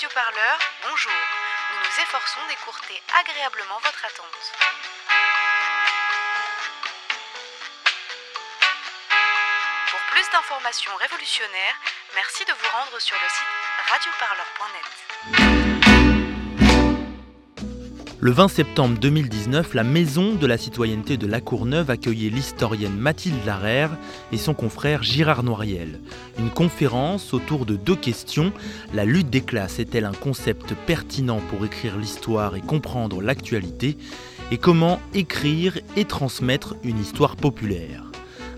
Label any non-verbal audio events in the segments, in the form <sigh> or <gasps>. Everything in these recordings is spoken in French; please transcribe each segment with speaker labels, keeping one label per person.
Speaker 1: radioparleurs, bonjour. Nous nous efforçons d'écourter agréablement votre attente. Pour plus d'informations révolutionnaires, merci de vous rendre sur le site radioparleur.net.
Speaker 2: Le 20 septembre 2019, la Maison de la citoyenneté de La Courneuve accueillait l'historienne Mathilde Larère et son confrère Girard Noiriel. Une conférence autour de deux questions. La lutte des classes est-elle un concept pertinent pour écrire l'histoire et comprendre l'actualité? Et comment écrire et transmettre une histoire populaire?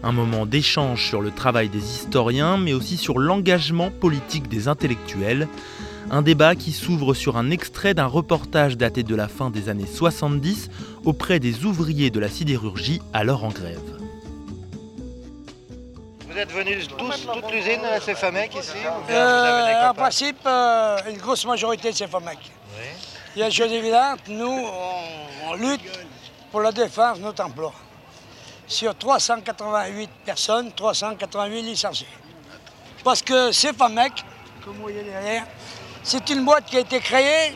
Speaker 2: Un moment d'échange sur le travail des historiens, mais aussi sur l'engagement politique des intellectuels. Un débat qui s'ouvre sur un extrait d'un reportage daté de la fin des années 70 auprès des ouvriers de la sidérurgie alors en grève.
Speaker 3: Vous êtes venus tous, toute l'usine à CFAMEC ici ou bien vous avez des
Speaker 4: Euh, en principe, euh, une grosse majorité de ces FAMEC.
Speaker 3: Oui.
Speaker 4: Il y a une chose évidente, nous, on, on lutte pour la défense de notre emploi. Sur 388 personnes, 388 licenciés. Parce que ces FAMEC, comme vous voyez derrière, c'est une boîte qui a été créée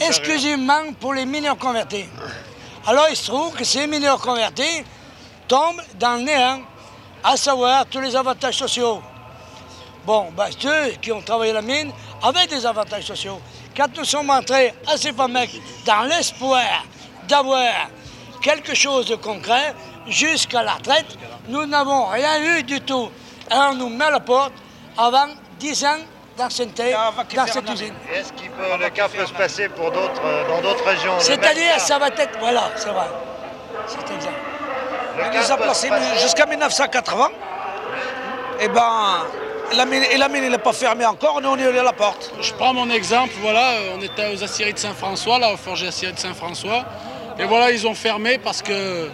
Speaker 4: exclusivement pour les mineurs convertis. Alors il se trouve que ces mineurs convertis tombent dans le néant, à savoir tous les avantages sociaux. Bon, ben, ceux qui ont travaillé la mine avaient des avantages sociaux. Quand nous sommes entrés à ces FAMEC dans l'espoir d'avoir quelque chose de concret jusqu'à la retraite, nous n'avons rien eu du tout. Alors on nous met à la porte avant 10 ans dans cette usine.
Speaker 3: Est-ce qu'il peut, le cas peut se passer pour d'autres, dans d'autres régions
Speaker 4: C'est-à-dire, ça va être. Voilà, c'est vrai. C'est exact.
Speaker 5: A placés
Speaker 3: passer-
Speaker 5: jusqu'à 1980. Et ben, la mine, et la mine n'est pas fermée encore, nous on est à la porte.
Speaker 6: Je prends mon exemple, voilà, on était aux aciéries de Saint-François, là, au forger aciérie de Saint-François. Et voilà, ils ont fermé parce que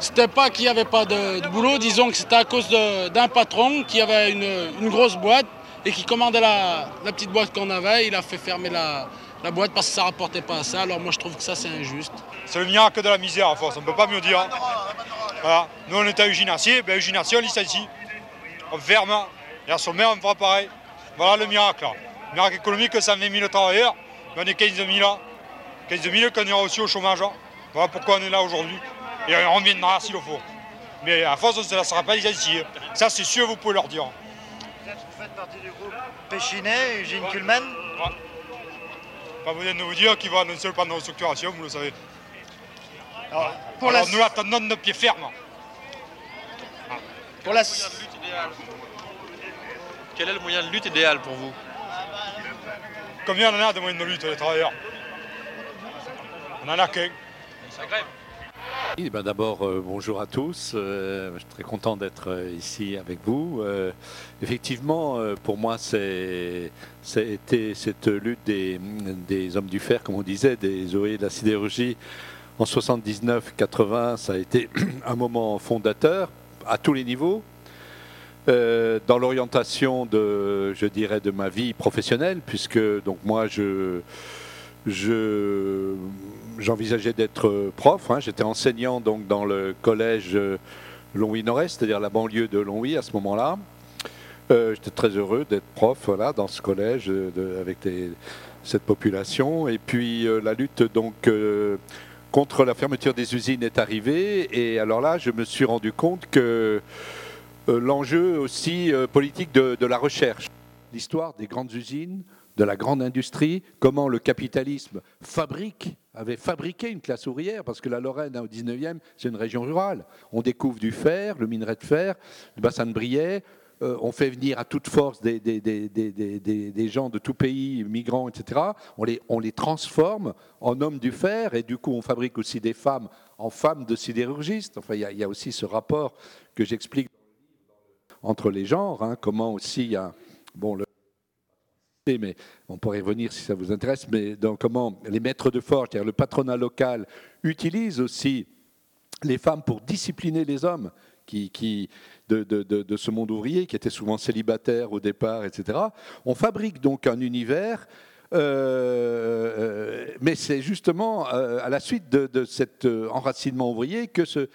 Speaker 6: c'était pas qu'il n'y avait pas de, de boulot, disons que c'était à cause d'un patron qui avait une, une grosse boîte et qui commandait la, petite boîte qu'on avait. Il a fait fermer la, boîte parce que ça rapportait pas à ça. Alors moi je trouve que ça c'est injuste.
Speaker 7: C'est le miracle de la misère à force, on ne peut pas mieux dire. Voilà. Nous on était à Eugène Acier, ben Eugène Acier on licencie. On ferme, et à sommet on fera pareil. Voilà le miracle. Le miracle économique, 120 000 travailleurs, mais on est 15 000 là. 15 000 qu'on ira aussi au chômage. là. Voilà pourquoi on est là aujourd'hui. Et on reviendra s'il le faut. Mais à force on ne se laissera pas licencier. Ça c'est sûr, vous pouvez leur dire.
Speaker 3: Partie du groupe Péchinet, Eugène Kuhlmann
Speaker 7: Pas besoin de vous dire qu'il va annoncer le plan de restructuration, vous le savez.
Speaker 3: Alors, pour la,
Speaker 7: Alors nous attendons de pied ferme.
Speaker 3: pour la-
Speaker 8: Quel est le moyen de lutte idéal pour vous
Speaker 7: Combien on en a de moyens de lutte, les travailleurs? On en a qu'un.
Speaker 9: Ben D'abord, euh, bonjour à tous. Euh, je suis très content d'être euh, ici avec vous. Effectivement, pour moi, c'est c'était cette lutte des, des hommes du fer, comme on disait, des ouvriers de la sidérurgie en 79-80. Ça a été <clears throat> un moment fondateur à tous les niveaux. Dans l'orientation de, je dirais, de ma vie professionnelle, puisque donc moi, je je j'envisageais d'être prof. hein. J'étais enseignant donc dans le collège euh, Longwy-Nord-Est, c'est-à-dire la banlieue de Longwy à ce moment-là. Euh, J'étais très heureux d'être prof voilà, dans ce collège euh, avec cette population. Et puis euh, la lutte donc euh, contre la fermeture des usines est arrivée. Et alors là, je me suis rendu compte que euh, l'enjeu aussi euh, politique de la recherche, l'histoire des grandes usines, de la grande industrie, comment le capitalisme fabrique, avait fabriqué une classe ouvrière, parce que la Lorraine hein, au 19e, c'est une région rurale. On découvre du fer, le minerai de fer, le bassin de Briey, euh, on fait venir à toute force des, des- des- des- gens de tout pays, migrants, etc. On les, on les transforme en hommes du fer, et du coup on fabrique aussi des femmes en femmes de sidérurgistes. Enfin, il y a- il y, a aussi ce rapport que j'explique entre les genres, hein, comment aussi il y a bon, le mais on pourrait y revenir si ça vous intéresse, mais donc comment les maîtres de forge, c'est-à-dire le patronat local, utilisent aussi les femmes pour discipliner les hommes qui, de, ce monde ouvrier, qui était souvent célibataire au départ, etc. On fabrique donc un univers, euh, euh, mais c'est justement euh, à la suite de, cet enracinement ouvrier que se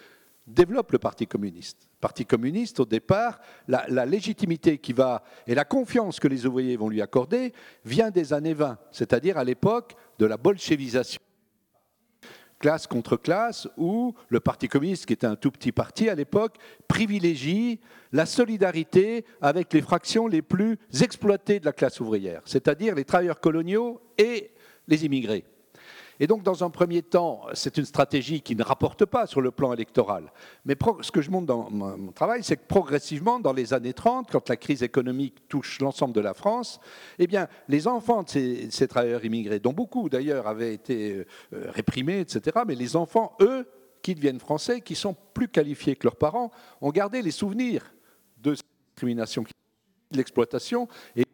Speaker 9: développe le Parti communiste. Parti communiste, au départ, la, la, légitimité qui va et la confiance que les ouvriers vont lui accorder vient des années 20, c'est-à-dire à, l'époque de la bolchevisation classe contre classe, où le Parti communiste, qui était un tout petit parti à l'époque, privilégie la solidarité avec les fractions les plus exploitées de la classe ouvrière, c'est-à-dire les travailleurs coloniaux et les immigrés. Et donc, dans un premier temps, c'est une stratégie qui ne rapporte pas sur le plan électoral. Mais ce que je montre dans mon travail, c'est que progressivement, dans les années 30, quand la crise économique touche l'ensemble de la France, eh bien, les enfants de ces, travailleurs immigrés, dont beaucoup d'ailleurs avaient été euh, réprimés, etc., mais les enfants, eux, qui deviennent français, qui sont plus qualifiés que leurs parents, ont gardé les souvenirs de cette discrimination, de l'exploitation, et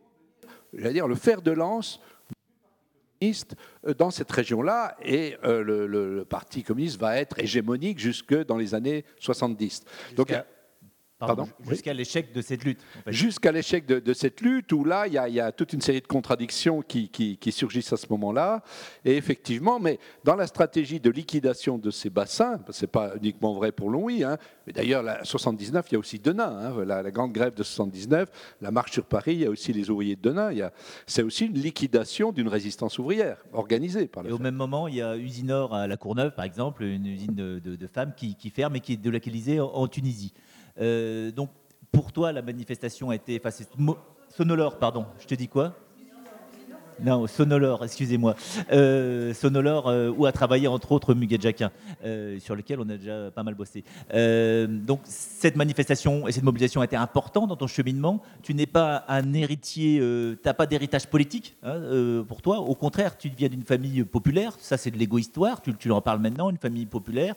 Speaker 9: dire, le fer de lance euh, dans cette région-là et euh, le, Parti communiste va être hégémonique jusque dans les années 70.
Speaker 10: Donc, Jusqu'à l'échec de cette lutte.
Speaker 9: Jusqu'à l'échec de, cette lutte, où là, il y, a toute une série de contradictions qui, surgissent à ce moment-là. Et effectivement, mais dans la stratégie de liquidation de ces bassins, ce n'est pas uniquement vrai pour Longwy, hein, mais d'ailleurs, en 79, il y a aussi Denain, hein, la, grande grève de 79, la marche sur Paris, il y a aussi les ouvriers de Denain. C'est aussi une liquidation d'une résistance ouvrière organisée par le
Speaker 10: Et au même moment, il y a Usinor à La Courneuve, par exemple, une usine de, femmes qui, ferme et qui est délocalisée en Tunisie. Euh, donc, pour toi, la manifestation a été. Sonolore, pardon, je te dis quoi non, Sonolore, excusez-moi. Euh, Sonolore, euh, où a travaillé entre autres Muguet Jacquin, sur lequel on a déjà pas mal bossé. donc cette manifestation et cette mobilisation a été importante dans ton cheminement. Tu n'es pas un héritier, tu n'as pas d'héritage politique hein, pour toi. Au contraire, tu viens d'une famille populaire. Ça, c'est de l'égo-histoire. Tu, tu en parles maintenant, une famille populaire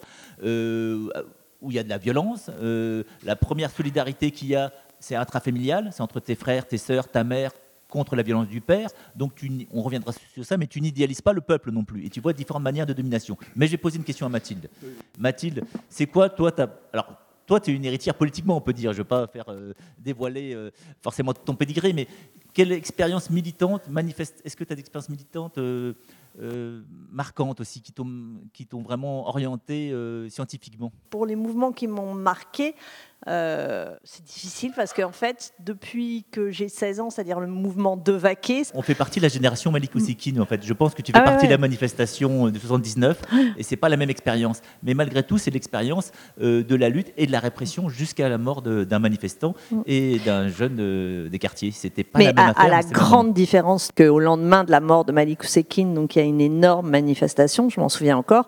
Speaker 10: où il y a de la violence. Euh, la première solidarité qu'il y a, c'est intrafamilial, c'est entre tes frères, tes sœurs, ta mère contre la violence du père. Donc on reviendra sur ça, mais tu n'idéalises pas le peuple non plus. Et tu vois différentes manières de domination. Mais j'ai posé une question à Mathilde. Mathilde, c'est quoi toi Alors, toi, tu es une héritière politiquement, on peut dire. Je ne vais pas faire euh, dévoiler euh, forcément ton pédigré, mais quelle expérience militante manifeste Est-ce que tu as des expériences militantes euh, marquantes aussi, qui t'ont vraiment orienté euh, scientifiquement.
Speaker 11: Pour les mouvements qui m'ont marqué, euh, c'est difficile parce qu'en fait, depuis que j'ai 16 ans, c'est-à-dire le mouvement de vaquer.
Speaker 10: On fait partie de la génération Malik Ousekine, en fait. Je pense que tu fais ah partie de la manifestation de 79 <gasps> et c'est pas la même expérience. Mais malgré tout, c'est l'expérience euh, de la lutte et de la répression jusqu'à la mort d'un manifestant mm. et d'un jeune des quartiers. C'était pas la même
Speaker 11: à, à la grande différence qu'au lendemain de la mort de Malik Ousekine, donc il y a une énorme manifestation, je m'en souviens encore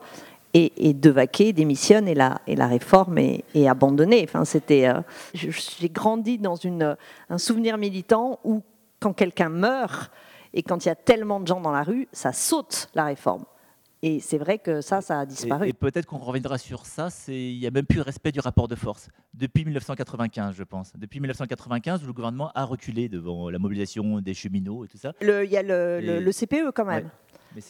Speaker 11: et, de vaquer démissionne et la, et la réforme est, abandonnée. Enfin, c'était, euh, j'ai grandi dans une, un souvenir militant où quand quelqu'un meurt et quand il y a tellement de gens dans la rue, ça saute la réforme. Et c'est vrai que ça, ça a disparu.
Speaker 10: Et, peut-être qu'on reviendra sur ça, il n'y a même plus le respect du rapport de force. Depuis 1995, je pense. Depuis 1995, le gouvernement a reculé devant la mobilisation des cheminots et tout ça.
Speaker 11: Il y a le, CPE quand même.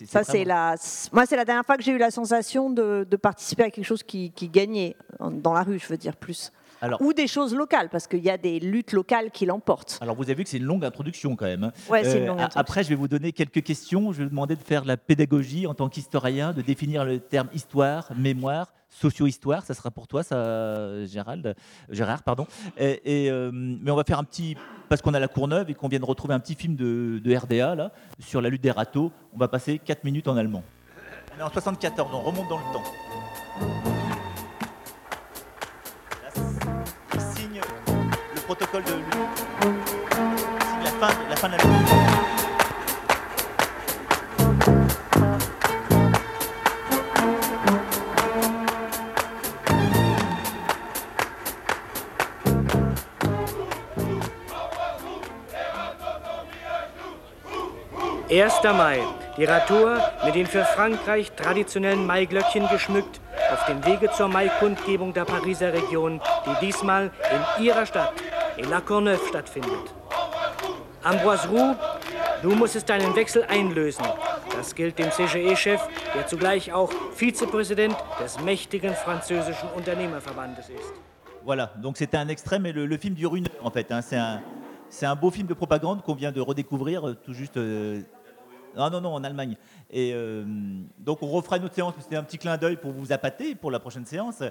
Speaker 11: Ça, c'est la. Moi, c'est la dernière fois que j'ai eu la sensation de, participer à quelque chose qui, gagnait dans la rue, je veux dire plus. Ou des choses locales, parce qu'il y a des luttes locales qui l'emportent.
Speaker 10: Alors, vous avez vu que c'est une longue introduction quand même. Hein.
Speaker 11: Ouais, c'est une longue
Speaker 10: euh, Après, je vais vous donner quelques questions. Je vais vous demander de faire la pédagogie en tant qu'historien, de définir le terme histoire, mémoire, socio-histoire, ça sera pour toi, ça, Gérald, Gérard, pardon. Euh, mais on va faire un petit, parce qu'on a la Courneuve et qu'on vient de retrouver un petit film de, RDA là sur la lutte des râteaux. On va passer 4 minutes en allemand. On est en 74, on remonte dans le temps. Là, signe le protocole de lutte. La fin, la fin de la lutte.
Speaker 12: Erster Mai. Die Ratur mit den für Frankreich traditionellen Maiglöckchen geschmückt auf dem Wege zur Maikundgebung der Pariser Region, die diesmal in ihrer Stadt, in La Courneuve, stattfindet. Ambroise Roux, du musstest deinen Wechsel einlösen. Das gilt dem CGE-Chef, der zugleich auch Vizepräsident des mächtigen französischen Unternehmerverbandes ist.
Speaker 10: Voilà, donc c'était un extrait, mais le, le, film dure une en fait. Hein. C'est un, un, beau film de propagande qu'on vient de redécouvrir euh, tout juste euh, Non, non, non, en Allemagne. Et euh, donc on refera une autre séance, c'était un petit clin d'œil pour vous appâter pour la prochaine séance,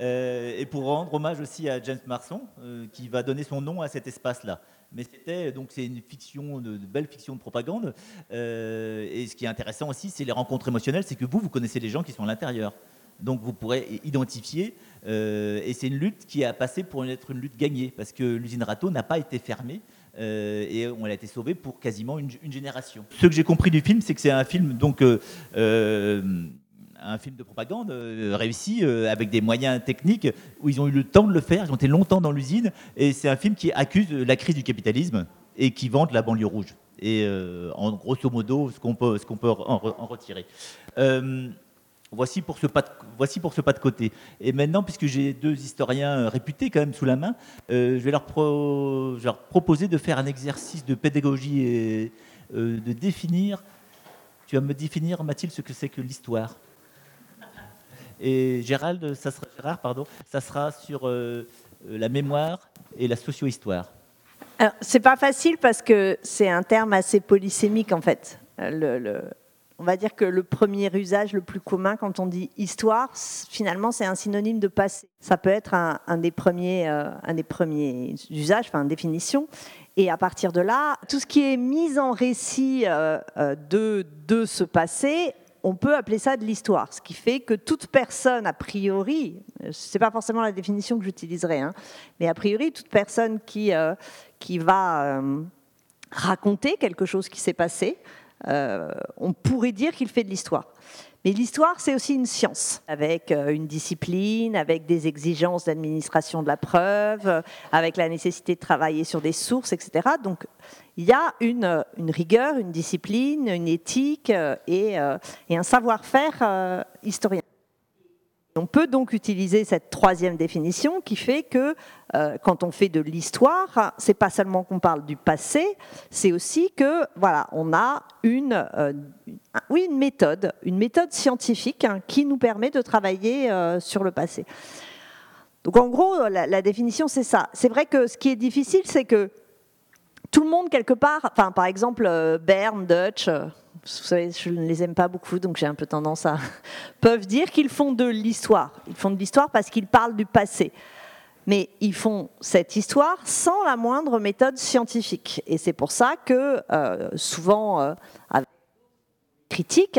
Speaker 10: euh, et pour rendre hommage aussi à James Marson, euh, qui va donner son nom à cet espace-là. Mais c'était donc c'est une fiction, de belle fiction de propagande. et ce qui est intéressant aussi, c'est les rencontres émotionnelles, c'est que vous, vous connaissez les gens qui sont à l'intérieur. Donc vous pourrez identifier, et c'est une lutte qui a passé pour être une lutte gagnée, parce que l'usine Rato n'a pas été fermée. Euh, et on a été sauvé pour quasiment une, génération. Ce que j'ai compris du film, c'est que c'est un film donc euh, euh, un film de propagande réussi avec des moyens techniques où ils ont eu le temps de le faire, ils ont été longtemps dans l'usine et c'est un film qui accuse la crise du capitalisme et qui vante la banlieue rouge. Et en grosso modo, ce qu'on peut, ce qu'on peut en retirer. Voici pour, ce pas de, voici pour ce pas de côté. Et maintenant, puisque j'ai deux historiens euh, réputés quand même sous la main, euh, je, vais leur proposer de faire un exercice de pédagogie et euh, de définir. Tu vas me définir, Mathilde, ce que c'est que l'histoire. Et Gérald, ça sera, Gérard, pardon, ça sera sur la mémoire et la socio-histoire.
Speaker 11: C'est pas facile parce que c'est un terme assez polysémique en fait. On va dire que le premier usage le plus commun quand on dit histoire, finalement, c'est un synonyme de passé. Ça peut être un, des, premiers, euh, un des premiers usages, enfin, définition. Et à partir de là, tout ce qui est mis en récit euh, euh, de, de ce passé, on peut appeler ça de l'histoire. Ce qui fait que toute personne, a priori, ce n'est pas forcément la définition que j'utiliserai, hein, mais a priori, toute personne qui, qui va raconter quelque chose qui s'est passé, on pourrait dire qu'il fait de l'histoire. Mais l'histoire, c'est aussi une science, avec euh, une discipline, avec des exigences d'administration de la preuve, avec la nécessité de travailler sur des sources, etc. Donc, il y a une, rigueur, une discipline, une éthique euh, et un savoir-faire historien. On peut donc utiliser cette troisième définition qui fait que euh, quand on fait de l'histoire, c'est pas seulement qu'on parle du passé, c'est aussi que voilà, on a une, euh, méthode, une méthode scientifique hein, qui nous permet de travailler euh, sur le passé. Donc en gros, la, définition c'est ça. C'est vrai que ce qui est difficile, c'est que tout le monde quelque part, par exemple Bern, Dutch vous savez, je ne les aime pas beaucoup, donc j'ai un peu tendance à <laughs> peuvent dire qu'ils font de l'histoire. Ils font de l'histoire parce qu'ils parlent du passé. Mais ils font cette histoire sans la moindre méthode scientifique. Et c'est pour ça que euh, souvent, euh, avec critique,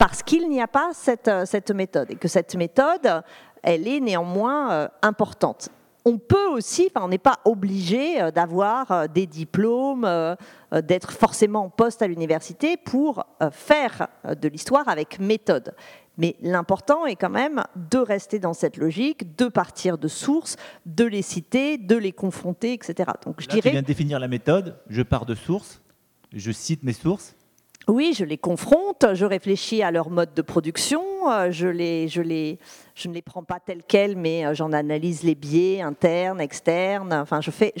Speaker 11: parce qu'il n'y a pas cette, euh, méthode. Et que cette méthode, elle est néanmoins euh, importante on peut aussi, enfin, on n'est pas obligé euh, d'avoir euh, des diplômes, euh, d'être forcément en poste à l'université pour faire de l'histoire avec méthode. Mais l'important est quand même de rester dans cette logique, de partir de sources, de les citer, de les confronter, etc.
Speaker 10: Donc je dirais. Tu viens de définir la méthode. Je pars de sources, je cite mes sources.
Speaker 11: Oui, je les confronte, je réfléchis à leur mode de production, je les, je les, je ne les prends pas telles quelles, mais euh, j'en analyse les biais internes, externes. Enfin, je fais,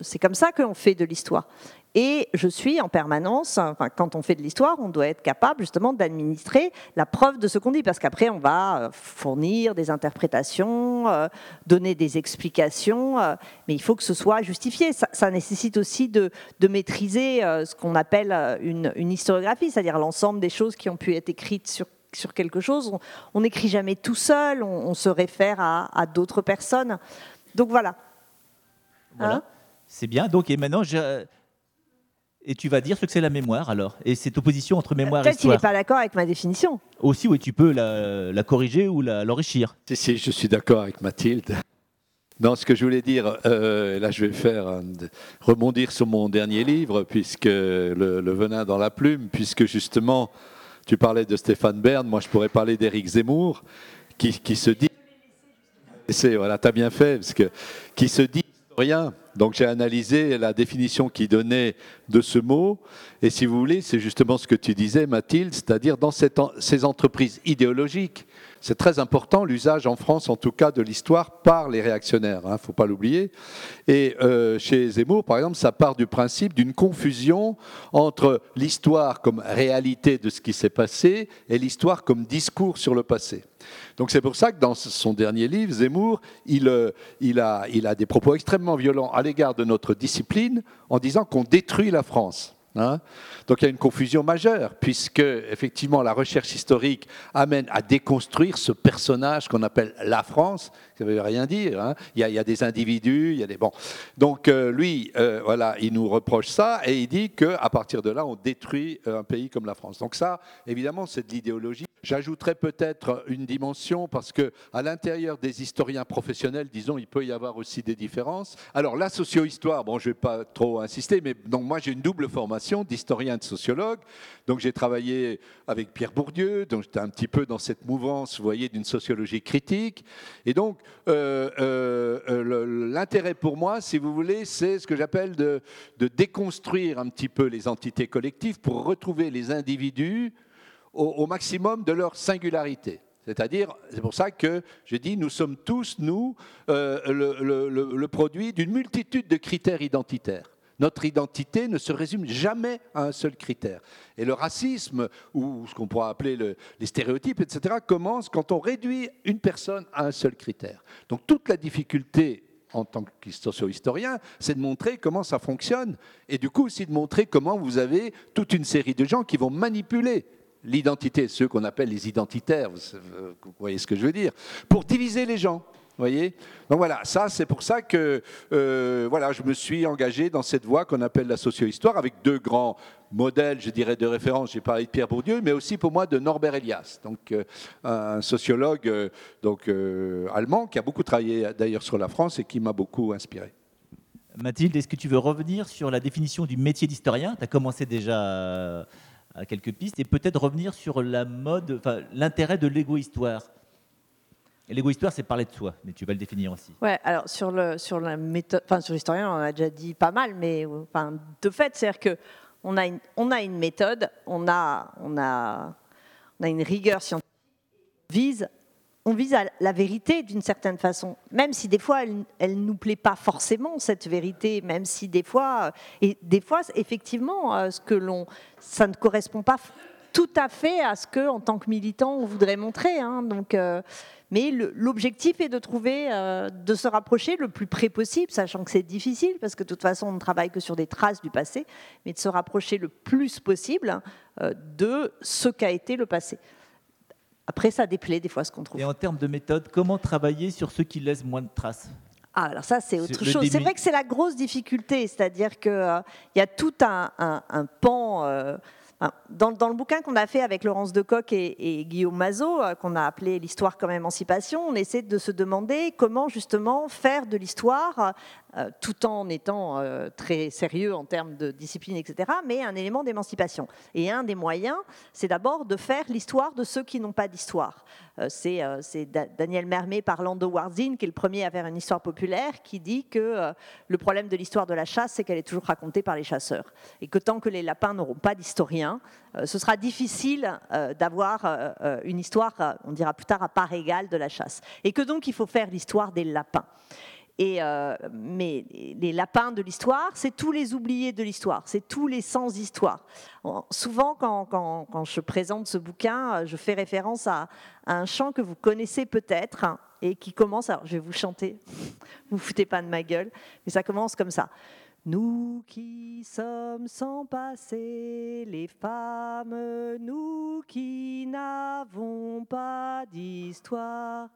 Speaker 11: c'est comme ça qu'on fait de l'histoire. Et je suis en permanence, enfin, quand on fait de l'histoire, on doit être capable justement d'administrer la preuve de ce qu'on dit, parce qu'après, on va euh, fournir des interprétations, euh, donner des explications, mais il faut que ce soit justifié. Ça, nécessite aussi de, maîtriser ce qu'on appelle une, une historiographie, c'est-à-dire l'ensemble des choses qui ont pu être écrites sur sur quelque chose, on n'écrit jamais tout seul, on, se réfère à, d'autres personnes. Donc voilà.
Speaker 10: Hein c'est bien. Donc et maintenant, et tu vas dire ce que c'est la mémoire alors? Et cette opposition entre mémoire et histoire.
Speaker 11: Peut-être qu'il n'est pas d'accord avec ma définition.
Speaker 10: Aussi, oui, tu peux la, corriger ou l'enrichir.
Speaker 9: Si, si, je suis d'accord avec Mathilde. Non, ce que je voulais dire, euh, là je vais faire rebondir sur mon dernier livre, puisque le, le, venin dans la plume, puisque justement tu parlais de Stéphane Bern, moi je pourrais parler d'Éric Zemmour, qui, se dit. Voilà, tu as bien fait, parce que, qui se dit historien. Donc j'ai analysé la définition qu'il donnait de ce mot. Et si vous voulez, c'est justement ce que tu disais, Mathilde, c'est-à-dire dans ces entreprises idéologiques c'est très important, l'usage en France, en tout cas, de l'histoire par les réactionnaires, il hein, ne faut pas l'oublier. Et euh, chez Zemmour, par exemple, ça part du principe d'une confusion entre l'histoire comme réalité de ce qui s'est passé et l'histoire comme discours sur le passé. Donc c'est pour ça que dans son dernier livre, Zemmour, il, euh, a des propos extrêmement violents à l'égard de notre discipline en disant qu'on détruit la France. Hein. Donc il y a une confusion majeure, puisque effectivement la recherche historique amène à déconstruire ce personnage qu'on appelle la France. Ça ne veut rien dire. Hein. Il, y a, des individus, il y a des bon. Donc euh, lui, euh, voilà, il nous reproche ça et il dit qu'à partir de là, on détruit euh, un pays comme la France. Donc ça, évidemment, c'est de l'idéologie. J'ajouterais peut-être une dimension parce que à l'intérieur des historiens professionnels, disons, il peut y avoir aussi des différences. Alors la socio-histoire, bon, je vais pas trop insister, mais donc moi j'ai une double formation d'historien et de sociologue. Donc j'ai travaillé avec Pierre Bourdieu, donc j'étais un petit peu dans cette mouvance, vous voyez, d'une sociologie critique. Et donc euh, euh, euh, l'intérêt pour moi, si vous voulez, c'est ce que j'appelle de, déconstruire un petit peu les entités collectives pour retrouver les individus au, maximum de leur singularité. C'est-à-dire, c'est pour ça que je dis, nous sommes tous, nous, le, produit d'une multitude de critères identitaires. Notre identité ne se résume jamais à un seul critère. Et le racisme, ou ce qu'on pourrait appeler les stéréotypes, etc., commence quand on réduit une personne à un seul critère. Donc toute la difficulté en tant que socio-historien, c'est de montrer comment ça fonctionne, et du coup aussi de montrer comment vous avez toute une série de gens qui vont manipuler l'identité, ceux qu'on appelle les identitaires, vous voyez ce que je veux dire, pour diviser les gens. Voyez? Donc voilà, ça c'est pour ça que euh, voilà, je me suis engagé dans cette voie qu'on appelle la socio-histoire avec deux grands modèles, je dirais, de référence. J'ai parlé de Pierre Bourdieu, mais aussi pour moi de Norbert Elias, donc euh, un sociologue euh, donc allemand qui a beaucoup travaillé d'ailleurs sur la France et qui m'a beaucoup inspiré.
Speaker 10: Mathilde, est-ce que tu veux revenir sur la définition du métier d'historien? Tu as commencé déjà à quelques pistes et peut-être revenir sur la mode, enfin, l'intérêt de l'égo-histoire. L'égo-histoire, c'est parler de soi, mais tu vas le définir aussi.
Speaker 11: Ouais, alors sur, le, sur la méthode, enfin sur l'historien, on a déjà dit pas mal, mais enfin, de fait, c'est-à-dire que on a, une, on a une méthode, on a, on a, on a une rigueur scientifique, vise on vise à la vérité d'une certaine façon, même si des fois elle ne nous plaît pas forcément cette vérité, même si des fois, et des fois effectivement, euh, ce que l'on, ça ne correspond pas tout à fait à ce que, en tant que militant, on voudrait montrer. Hein. donc, euh, mais l'objectif est de trouver, euh, de se rapprocher le plus près possible, sachant que c'est difficile parce que de toute façon on ne travaille que sur des traces du passé, mais de se rapprocher le plus possible de ce qu'a été le passé. Après, ça déplaît des fois ce qu'on trouve.
Speaker 10: Et en termes de méthode, comment travailler sur ceux qui laissent moins de traces?
Speaker 11: Ah, alors ça, c'est autre chose. C'est vrai que c'est la grosse difficulté, c'est-à-dire qu'il euh, y a tout un, pan. Dans, le bouquin qu'on a fait avec Laurence Decoq et, et Guillaume Mazot, euh, qu'on a appelé L'histoire comme émancipation, on essaie de se demander comment justement faire de l'histoire euh, tout en étant euh, très sérieux en termes de discipline, etc., mais un élément d'émancipation. Et un des moyens, c'est d'abord de faire l'histoire de ceux qui n'ont pas d'histoire. Euh, c'est Daniel Mermet parlant de Warzin, qui est le premier à faire une histoire populaire, qui dit que le problème de l'histoire de la chasse, c'est qu'elle est toujours racontée par les chasseurs. Et que tant que les lapins n'auront pas d'historien, ce sera difficile d'avoir une histoire, on dira plus tard, à part égale de la chasse. Et que donc il faut faire l'histoire des lapins. Et, euh, mais les lapins de l'histoire, c'est tous les oubliés de l'histoire, c'est tous les sans-histoire. Souvent, quand, quand, je présente ce bouquin, euh, je fais référence à, un chant que vous connaissez peut-être hein, et qui commence. Alors, je vais vous chanter, <laughs> vous foutez pas de ma gueule, mais ça commence comme ça. Nous qui sommes sans passé, les femmes, nous qui n'avons pas d'histoire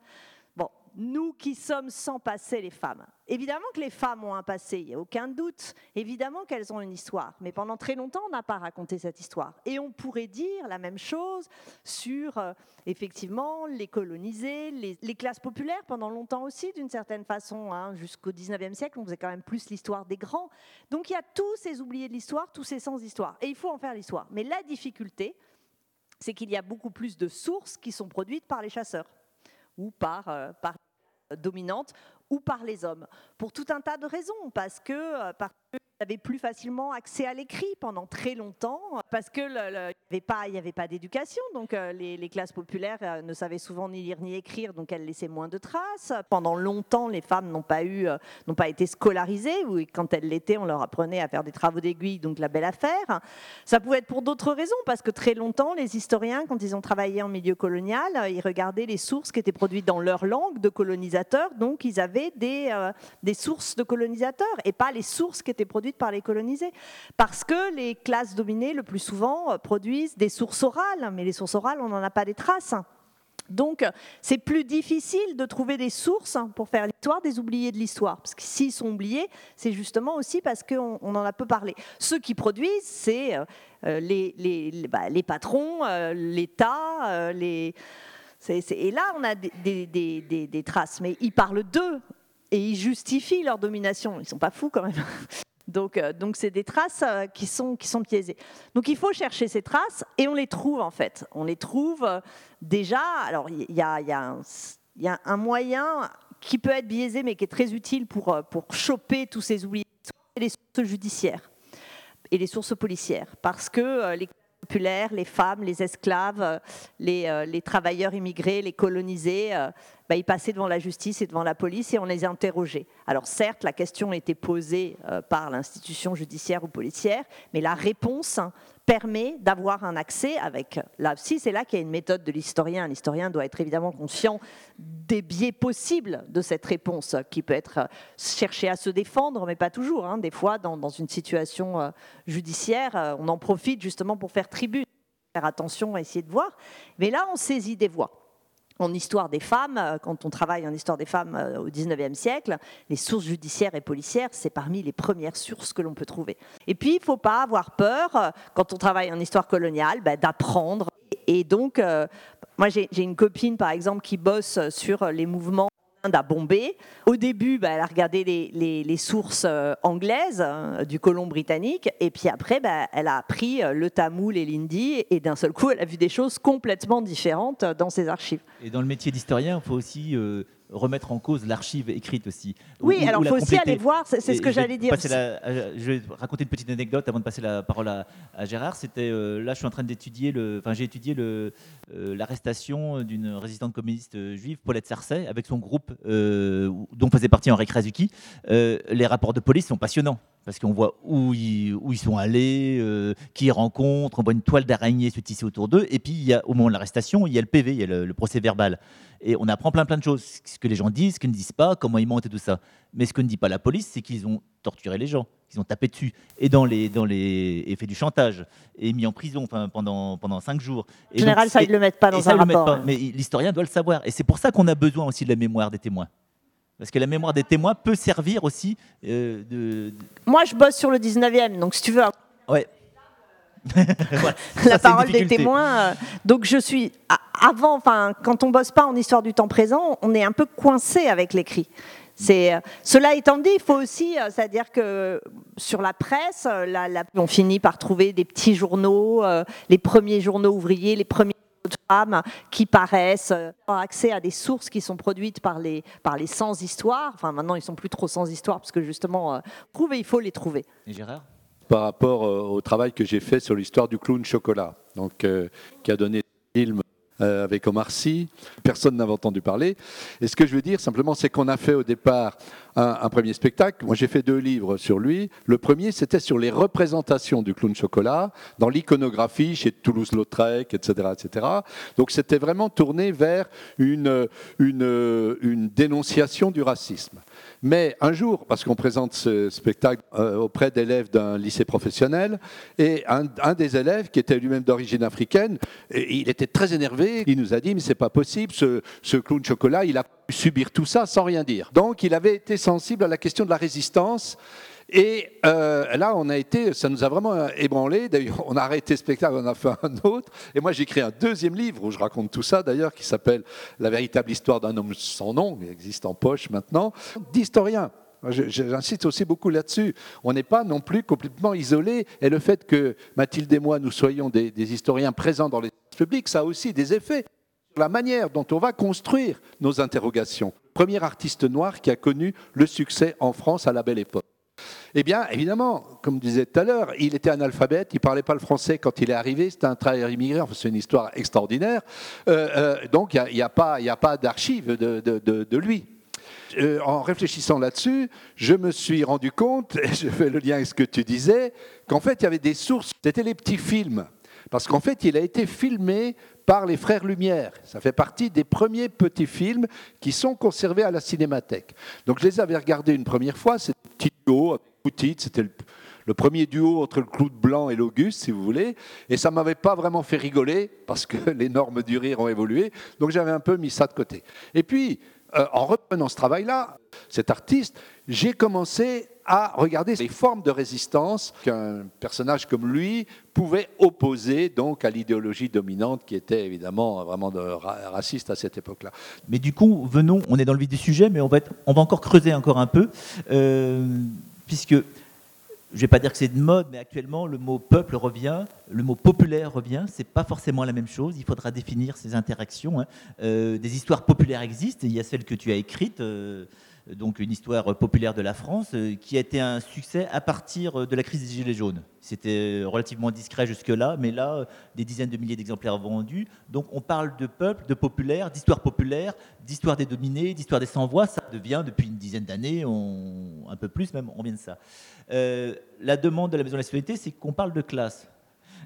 Speaker 11: nous qui sommes sans passé, les femmes. Évidemment que les femmes ont un passé, il n'y a aucun doute. Évidemment qu'elles ont une histoire. Mais pendant très longtemps, on n'a pas raconté cette histoire. Et on pourrait dire la même chose sur, euh, effectivement, les colonisés, les, classes populaires, pendant longtemps aussi, d'une certaine façon. Hein. Jusqu'au 19e siècle, on faisait quand même plus l'histoire des grands. Donc il y a tous ces oubliés de l'histoire, tous ces sans-histoire. Et il faut en faire l'histoire. Mais la difficulté, c'est qu'il y a beaucoup plus de sources qui sont produites par les chasseurs ou par, euh, par dominante ou par les hommes, pour tout un tas de raisons, parce que, euh, que avaient plus facilement accès à l'écrit pendant très longtemps, parce qu'il n'y avait pas, d'éducation, donc euh, les, classes populaires euh, ne savaient souvent ni lire ni écrire, donc elles laissaient moins de traces. Pendant longtemps, les femmes n'ont pas eu, euh, n'ont pas été scolarisées, ou quand elles l'étaient, on leur apprenait à faire des travaux d'aiguille, donc la belle affaire. Ça pouvait être pour d'autres raisons, parce que très longtemps, les historiens, quand ils ont travaillé en milieu colonial, ils regardaient les sources qui étaient produites dans leur langue de colonisateurs, donc ils avaient des, des sources de colonisateurs, et pas les sources qui étaient été produite par les colonisés. Parce que les classes dominées, le plus souvent, euh, produisent des sources orales, mais les sources orales, on n'en a pas des traces. Donc, c'est plus difficile de trouver des sources pour faire l'histoire des oubliés de l'histoire. Parce que s'ils sont oubliés, c'est justement aussi parce qu'on en a peu parlé. Ceux qui produisent, c'est euh, les, les, bah, les, patrons, euh, l'État, les... et là, on a des, des, des, des, traces, mais ils parlent d'eux et ils justifient leur domination. Ils ne sont pas fous quand même. Donc, euh, donc c'est des traces euh, qui sont, qui sont biaisées. Donc il faut chercher ces traces et on les trouve en fait. On les trouve euh, déjà. Alors il y a, y, y a, un moyen qui peut être biaisé mais qui est très utile pour, pour choper tous ces oubliés, les sources judiciaires et les sources policières. Parce que les les femmes, les esclaves, les, les travailleurs immigrés, les colonisés, bah, ils passaient devant la justice et devant la police et on les interrogeait. Alors certes, la question était posée euh, par l'institution judiciaire ou policière, mais la réponse permet d'avoir un accès avec, là aussi c'est là qu'il y a une méthode de l'historien. L'historien doit être évidemment conscient des biais possibles de cette réponse, qui peut être euh, chercher à se défendre, mais pas toujours. Hein. Des fois, dans, une situation euh, judiciaire, on en profite justement pour faire tribut, faire attention, essayer de voir. Mais là, on saisit des voies en histoire des femmes, euh, quand on travaille en histoire des femmes euh, au XIXe siècle, les sources judiciaires et policières, c'est parmi les premières sources que l'on peut trouver. Et puis, il ne faut pas avoir peur, euh, quand on travaille en histoire coloniale, bah, d'apprendre. Et donc, moi, j'ai une copine, par exemple, qui bosse sur les mouvements à Bombay. Au début, bah, elle a regardé les, sources euh, anglaises hein, du colon britannique, et puis après, bah, elle a appris euh, le tamoul et l'hindi, et d'un seul coup, elle a vu des choses complètement différentes dans ses archives.
Speaker 10: Et dans le métier d'historien, il faut aussi euh, remettre en cause l'archive écrite aussi.
Speaker 11: Oui, alors il faut aussi aller voir, c'est ce que j'allais dire.
Speaker 10: je vais raconter une petite anecdote avant de passer la parole à, Gérard. C'était euh, là, je suis en train d'étudier le, enfin j'ai étudié euh, l'arrestation d'une résistante communiste juive, Paulette Sarcey, avec son groupe euh, dont faisait partie Henri Krasuki. les rapports de police sont passionnants parce qu'on voit où ils, où ils, sont allés, qui ils rencontrent, on voit une toile d'araignée se tisser autour d'eux, et puis il y a, au moment de l'arrestation, il y a le PV, il y a le procès verbal. Et on apprend plein plein de choses. Ce que les gens disent, ce qu'ils ne disent pas, comment ils mentent et tout ça. Mais ce que ne dit pas la police, c'est qu'ils ont torturé les gens, qu'ils ont tapé dessus, et dans les, dans les, et fait du chantage, et mis en prison enfin, pendant, pendant cinq jours.
Speaker 11: En général, ça, ils ne le mettent pas dans un rapport. Hein.
Speaker 10: Mais l'historien doit le savoir. Et c'est pour ça qu'on a besoin aussi de la mémoire des témoins. Parce que la mémoire des témoins peut servir aussi euh, de,
Speaker 11: Moi, je bosse sur le 19e, donc si tu veux.
Speaker 10: Ouais. <laughs> <laughs>
Speaker 11: la parole des témoins. Euh, donc je suis avant, enfin, quand on bosse pas en histoire du temps présent, on est un peu coincé avec l'écrit. C'est euh, cela étant dit, il faut aussi, c'est-à-dire que sur la presse, on finit par trouver des petits journaux, les premiers journaux ouvriers, les premiers femmes qui paraissent, avoir accès à des sources qui sont produites par les, par les sans histoire. Enfin, maintenant, ils sont plus trop sans histoire parce que justement, trouver, il faut les trouver.
Speaker 10: Et Gérard?
Speaker 9: Par rapport euh, au travail que j'ai fait sur l'histoire du clown chocolat, donc, euh, qui a donné le film euh, avec Omar Sy. Personne n'avait entendu parler. Et ce que je veux dire simplement, c'est qu'on a fait au départ un, premier spectacle. Moi, j'ai fait deux livres sur lui. Le premier, c'était sur les représentations du clown chocolat dans l'iconographie chez Toulouse-Lautrec, etc., etc. Donc, c'était vraiment tourné vers une, une, une dénonciation du racisme. Mais un jour, parce qu'on présente ce spectacle euh, auprès d'élèves d'un lycée professionnel, et un, des élèves, qui était lui-même d'origine africaine, il était très énervé. Il nous a dit, mais c'est pas possible, ce, ce clown chocolat, il a pu subir tout ça sans rien dire. Donc, il avait été sensible à la question de la résistance et euh, là, on a été, ça nous a vraiment ébranlé. D'ailleurs, on a arrêté le spectacle, on a fait un autre. Et moi, j'ai écrit un deuxième livre où je raconte tout ça, d'ailleurs, qui s'appelle La véritable histoire d'un homme sans nom, qui existe en poche maintenant, d'historien. J'insiste aussi beaucoup là-dessus. On n'est pas non plus complètement isolé. Et le fait que Mathilde et moi, nous soyons des historiens présents dans les ça a aussi des effets sur la manière dont on va construire nos interrogations. Premier artiste noir qui a connu le succès en France à la belle époque. Eh bien, évidemment, comme je disais tout à l'heure, il était analphabète, il ne parlait pas le français quand il est arrivé, c'était un travailleur immigré, enfin, c'est une histoire extraordinaire. Euh, euh, donc, il n'y a, a, pas, d'archives de, lui. Euh, en réfléchissant là-dessus, je me suis rendu compte, <laughs> et je fais le lien avec ce que tu disais, qu'en fait, il y avait des sources, c'était les petits films. Parce qu'en fait, il a été filmé par les Frères Lumière. Ça fait partie des premiers petits films qui sont conservés à la Cinémathèque. Donc je les avais regardés une première fois, c'est petit duo c'était le, premier duo entre le clou de blanc et l'Auguste, si vous voulez. Et ça m'avait pas vraiment fait rigoler parce que <laughs> les normes du rire ont évolué. Donc j'avais un peu mis ça de côté. Et puis, euh, en reprenant ce travail-là, cet artiste, j'ai commencé à regarder les formes de résistance qu'un personnage comme lui pouvait opposer donc à l'idéologie dominante qui était évidemment vraiment raciste à cette époque-là.
Speaker 10: Mais du coup, venons, on est dans le vif du sujet, mais on va, on va encore creuser encore un peu, euh, puisque je ne vais pas dire que c'est de mode, mais actuellement, le mot peuple revient, le mot populaire revient. Ce n'est pas forcément la même chose. Il faudra définir ces interactions. Hein. Euh, des histoires populaires existent. Il y a celle que tu as écrite. Euh, donc une histoire populaire de la France, euh, qui a été un succès à partir de la crise des Gilets jaunes. C'était relativement discret jusque-là, mais là, des dizaines de milliers d'exemplaires vendus. Donc on parle de peuple, de populaire, d'histoire populaire, d'histoire des dominés, d'histoire des sans-voix. Ça devient depuis une dizaine d'années, un peu plus même, on vient de ça. Euh, la demande de la Maison de la Citoyenneté, c'est qu'on parle de classe.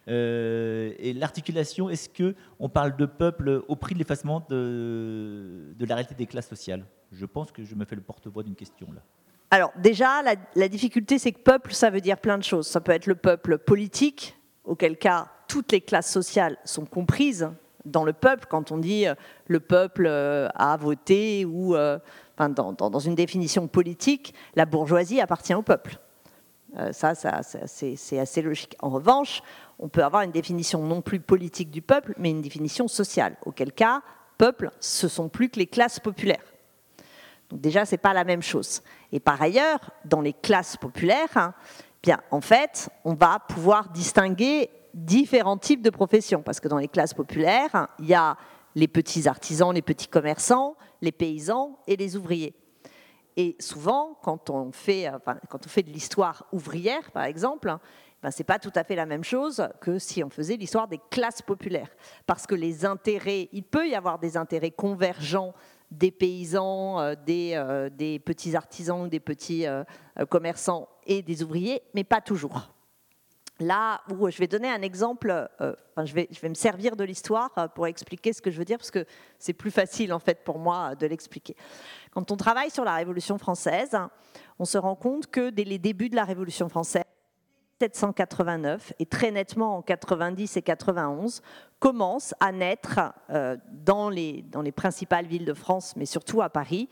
Speaker 10: Euh, et l'articulation, est-ce qu'on parle de peuple au prix de l'effacement de, de la réalité des classes sociales? Je pense que je me fais le porte-voix d'une question là.
Speaker 11: Alors déjà, la, difficulté, c'est que peuple, ça veut dire plein de choses. Ça peut être le peuple politique, auquel cas toutes les classes sociales sont comprises dans le peuple, quand on dit euh, le peuple euh, a voté, ou dans, une définition politique, la bourgeoisie appartient au peuple. ça c'est assez logique. En revanche, on peut avoir une définition non plus politique du peuple, mais une définition sociale, auquel cas, peuple, ce sont plus que les classes populaires. Donc déjà, c'est pas la même chose. Et par ailleurs, dans les classes populaires, hein, bien, en fait, on va pouvoir distinguer différents types de professions, parce que dans les classes populaires, il y a les petits artisans, les petits commerçants, les paysans et les ouvriers. Et souvent, quand on fait, quand on fait de l'histoire ouvrière, par exemple, ben, ce n'est pas tout à fait la même chose que si on faisait l'histoire des classes populaires. Parce que les intérêts, il peut y avoir des intérêts convergents des paysans, euh, euh, des, petits artisans, des petits euh, commerçants et des ouvriers, mais pas toujours. Là où je vais donner un exemple, je, vais, je vais me servir de l'histoire pour expliquer ce que je veux dire, parce que c'est plus facile en fait pour moi de l'expliquer. Quand on travaille sur la Révolution française, on se rend compte que dès les débuts de la Révolution française, 1789 et très nettement en 90 et 91 commence à naître euh, dans, les, dans les principales villes de France, mais surtout à Paris,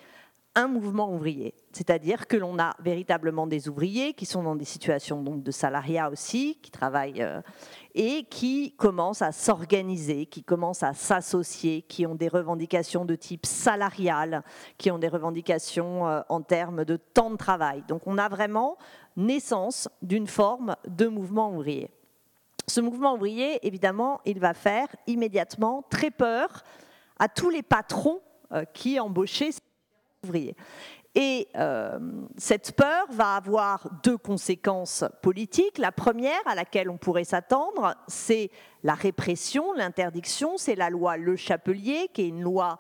Speaker 11: un mouvement ouvrier. C'est-à-dire que l'on a véritablement des ouvriers qui sont dans des situations donc, de salariat aussi, qui travaillent euh, et qui commencent à s'organiser, qui commencent à s'associer, qui ont des revendications de type salarial, qui ont des revendications euh, en termes de temps de travail. Donc on a vraiment naissance d'une forme de mouvement ouvrier. Ce mouvement ouvrier, évidemment, il va faire immédiatement très peur à tous les patrons euh, qui embauchaient Et euh, cette peur va avoir deux conséquences politiques. La première, à laquelle on pourrait s'attendre, c'est la répression, l'interdiction. C'est la loi Le Chapelier, qui est une loi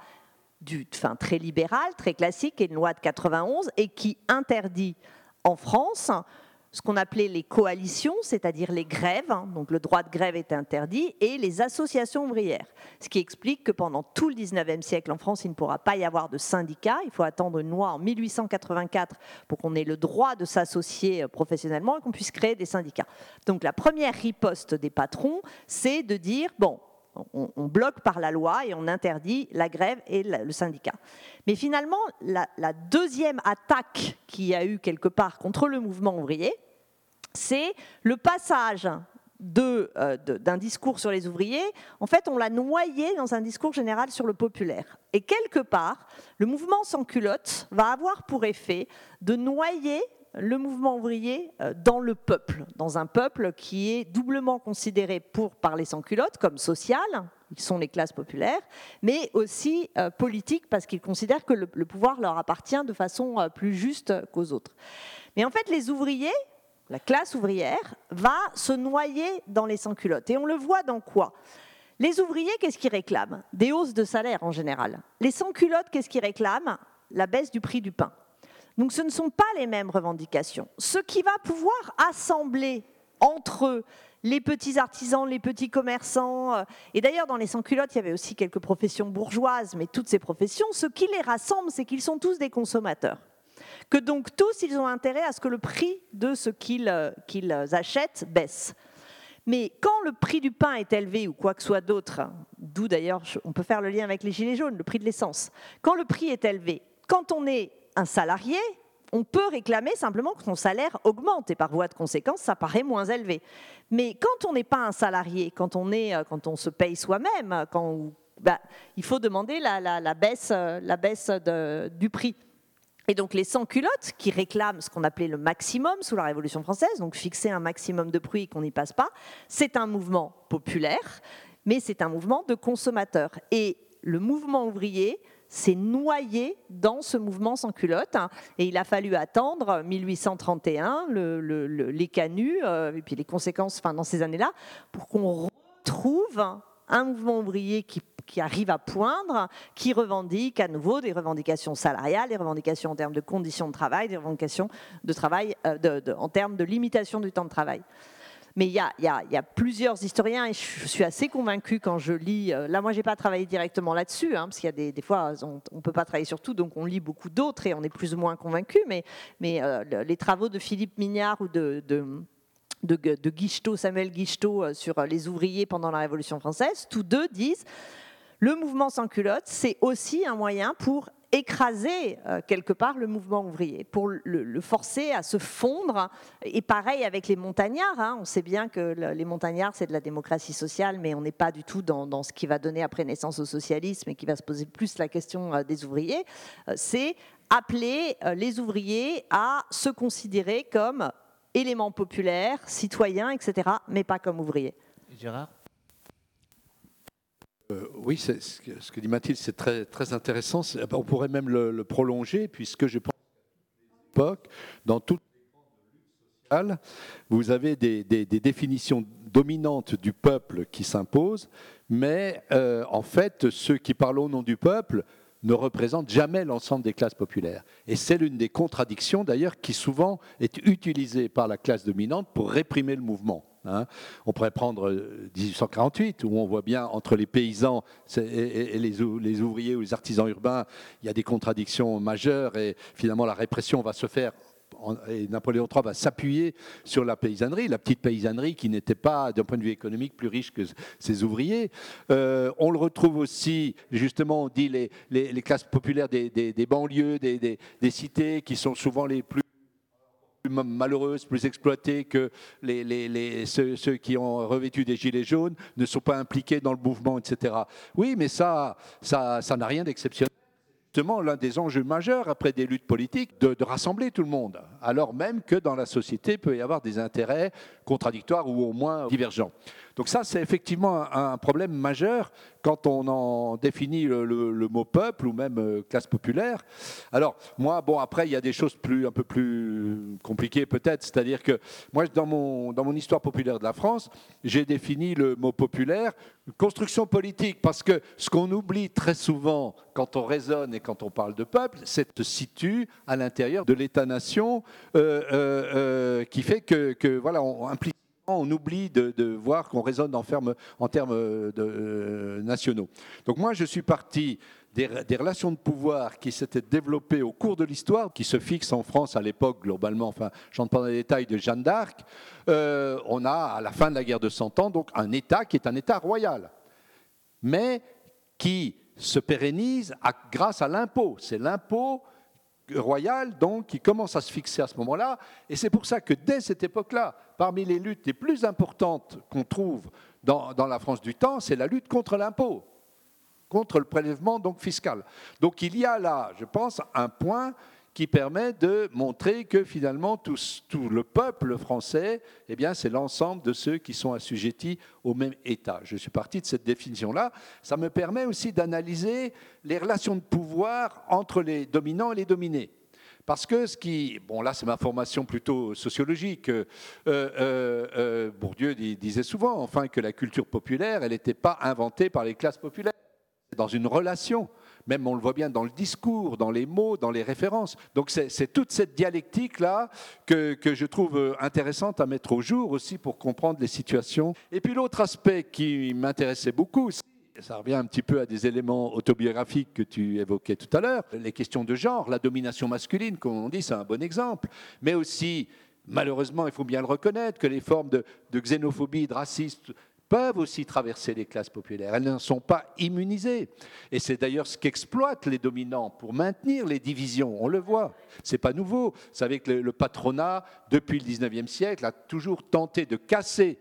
Speaker 11: enfin, très libérale, très classique, qui est une loi de 91, et qui interdit en France ce qu'on appelait les coalitions, c'est-à-dire les grèves, hein, donc le droit de grève est interdit, et les associations ouvrières. Ce qui explique que pendant tout le 19e siècle en France, il ne pourra pas y avoir de syndicats. Il faut attendre une loi en 1884 pour qu'on ait le droit de s'associer euh, professionnellement et qu'on puisse créer des syndicats. Donc la première riposte des patrons, c'est de dire, bon, on, bloque par la loi et on interdit la grève et le syndicat. Mais finalement, la, deuxième attaque qu'il y a eu quelque part contre le mouvement ouvrier, c'est le passage euh, d'un discours sur les ouvriers, en fait, on l'a noyé dans un discours général sur le populaire. Et quelque part, le mouvement sans culotte va avoir pour effet de noyer le mouvement ouvrier euh, dans le peuple, dans un peuple qui est doublement considéré pour parler sans-culottes comme social, ils sont les classes populaires, mais aussi euh, politique parce qu'ils considèrent que le, pouvoir leur appartient de façon euh, plus juste qu'aux autres. Mais en fait, les ouvriers, la classe ouvrière, va se noyer dans les sans-culottes. Et on le voit dans quoi? Les ouvriers, qu'est-ce qu'ils réclament? Des hausses de salaire en général. Les sans-culottes, qu'est-ce qu'ils réclament? La baisse du prix du pain. Donc ce ne sont pas les mêmes revendications. Ce qui va pouvoir assembler entre eux les petits artisans, les petits commerçants, euh, et d'ailleurs dans les sans-culottes, il y avait aussi quelques professions bourgeoises, mais toutes ces professions, ce qui les rassemble, c'est qu'ils sont tous des consommateurs. que donc tous, ils ont intérêt à ce que le prix de ce qu'ils euh, achètent baisse. Mais quand le prix du pain est élevé ou quoi que soit d'autre, d'où d'ailleurs on peut faire le lien avec les gilets jaunes, le prix de l'essence, quand le prix est élevé, quand on est un salarié, on peut réclamer simplement que son salaire augmente et par voie de conséquence, ça paraît moins élevé. Mais quand on n'est pas un salarié, quand on, est, euh, quand on se paye soi-même, bah, il faut demander la, baisse, la baisse euh, du prix. Et donc les sans-culottes qui réclament ce qu'on appelait le maximum sous la Révolution française, donc fixer un maximum de prix qu'on n'y passe pas, c'est un mouvement populaire, mais c'est un mouvement de consommateurs. Et le mouvement ouvrier s'est noyé dans ce mouvement sans culotte. Hein. et il a fallu attendre 1831, les canuts, euh, et puis les conséquences enfin, dans ces années-là, pour qu'on retrouve un mouvement ouvrier qui arrive à poindre, qui revendique à nouveau des revendications salariales, des revendications en termes de conditions de travail, des revendications de travail euh, en termes de limitation du temps de travail. Mais il y, a, plusieurs historiens et je suis assez convaincue quand je lis. Euh, là, moi, j'ai pas travaillé directement là-dessus, hein, parce qu'il y a des, fois, on, ne peut pas travailler sur tout, donc on lit beaucoup d'autres et on est plus ou moins convaincu. Mais, euh, les travaux de Philippe Mignard ou de, Samuel Guichetot sur les ouvriers pendant la Révolution française, tous deux disent le mouvement sans culotte, c'est aussi un moyen pour écraser euh, quelque part le mouvement ouvrier, pour le, forcer à se fondre. Et pareil avec les montagnards. Hein. On sait bien que les montagnards, c'est de la démocratie sociale, mais on n'est pas du tout dans, ce qui va donner après naissance au socialisme et qui va se poser plus la question euh, des ouvriers. Euh, c'est appeler les ouvriers à se considérer comme éléments populaires, citoyens, etc., mais pas comme ouvriers.
Speaker 10: Gérard?
Speaker 9: Euh, oui, ce que, dit Mathilde, c'est très, intéressant. On pourrait même le, prolonger, puisque je pense qu'à l'époque, dans toutes les grandes sociales, vous avez des, définitions dominantes du peuple qui s'imposent, mais euh, en fait, ceux qui parlent au nom du peuple ne représentent jamais l'ensemble des classes populaires. Et c'est l'une des contradictions, d'ailleurs, qui souvent est utilisée par la classe dominante pour réprimer le mouvement. Hein. On pourrait prendre 1848, euh, où on voit bien entre les paysans et, les, ouvriers ou les artisans urbains, il y a des contradictions majeures et finalement la répression va se faire et Napoléon III va s'appuyer sur la paysannerie, la petite paysannerie qui n'était pas, d'un point de vue économique, plus riche que ses ouvriers. Euh, on le retrouve aussi, justement, on dit les, classes populaires des, banlieues, des, cités, qui sont souvent les plus malheureuses, plus exploitées que les, ceux, qui ont revêtu des gilets jaunes, ne sont pas impliqués dans le mouvement, etc. Oui, mais ça, ça, n'a rien d'exceptionnel justement l'un des enjeux majeurs après des luttes politiques de, rassembler tout le monde, alors même que dans la société peut y avoir des intérêts contradictoires ou au moins divergents. Donc ça, c'est effectivement un, problème majeur quand on en définit le, mot peuple ou même euh, classe populaire. Alors moi, bon, après, il y a des choses plus, un peu plus compliquées peut-être, c'est-à-dire que moi, dans mon, dans mon histoire populaire de la France, j'ai défini le mot populaire construction politique, parce que ce qu'on oublie très souvent quand on raisonne et quand on parle de peuple, c'est se situe à l'intérieur de l'État-nation euh, euh, qui fait que, que voilà, on implique on oublie de, voir qu'on raisonne en, termes euh, euh, nationaux. Donc moi, je suis parti des, relations de pouvoir qui s'étaient développées au cours de l'histoire, qui se fixent en France à l'époque globalement, enfin, je rentre pas les détails de Jeanne d'Arc, euh, on a à la fin de la guerre de Cent Ans, donc un État qui est un État royal, mais qui se pérennise grâce à l'impôt. C'est l'impôt royale, donc, qui commence à se fixer à ce moment-là. Et c'est pour ça que dès cette époque-là, parmi les luttes les plus importantes qu'on trouve dans, la France du temps, c'est la lutte contre l'impôt, contre le prélèvement fiscal. Donc il y a là, je pense, un point qui permet de montrer que finalement tout, le peuple français, eh bien, c'est l'ensemble de ceux qui sont assujettis au même État. Je suis parti de cette définition-là. Ça me permet aussi d'analyser les relations de pouvoir entre les dominants et les dominés. Parce que ce qui, bon là c'est ma formation plutôt sociologique, euh, euh, euh, Bourdieu disait souvent enfin que la culture populaire, elle n'était pas inventée par les classes populaires, c'est dans une relation. Même on le voit bien dans le discours, dans les mots, dans les références. Donc c'est toute cette dialectique-là que, que, je trouve intéressante à mettre au jour aussi pour comprendre les situations. Et puis l'autre aspect qui m'intéressait beaucoup, ça revient un petit peu à des éléments autobiographiques que tu évoquais tout à l'heure. Les questions de genre, la domination masculine, comme on dit, c'est un bon exemple. Mais aussi, malheureusement, il faut bien le reconnaître, que les formes de, xénophobie, de racisme peuvent aussi traverser les classes populaires. Elles ne sont pas immunisées. Et c'est d'ailleurs ce qu'exploitent les dominants pour maintenir les divisions. On le voit. C'est pas nouveau. Vous savez que le, patronat, depuis le 19e siècle, a toujours tenté de casser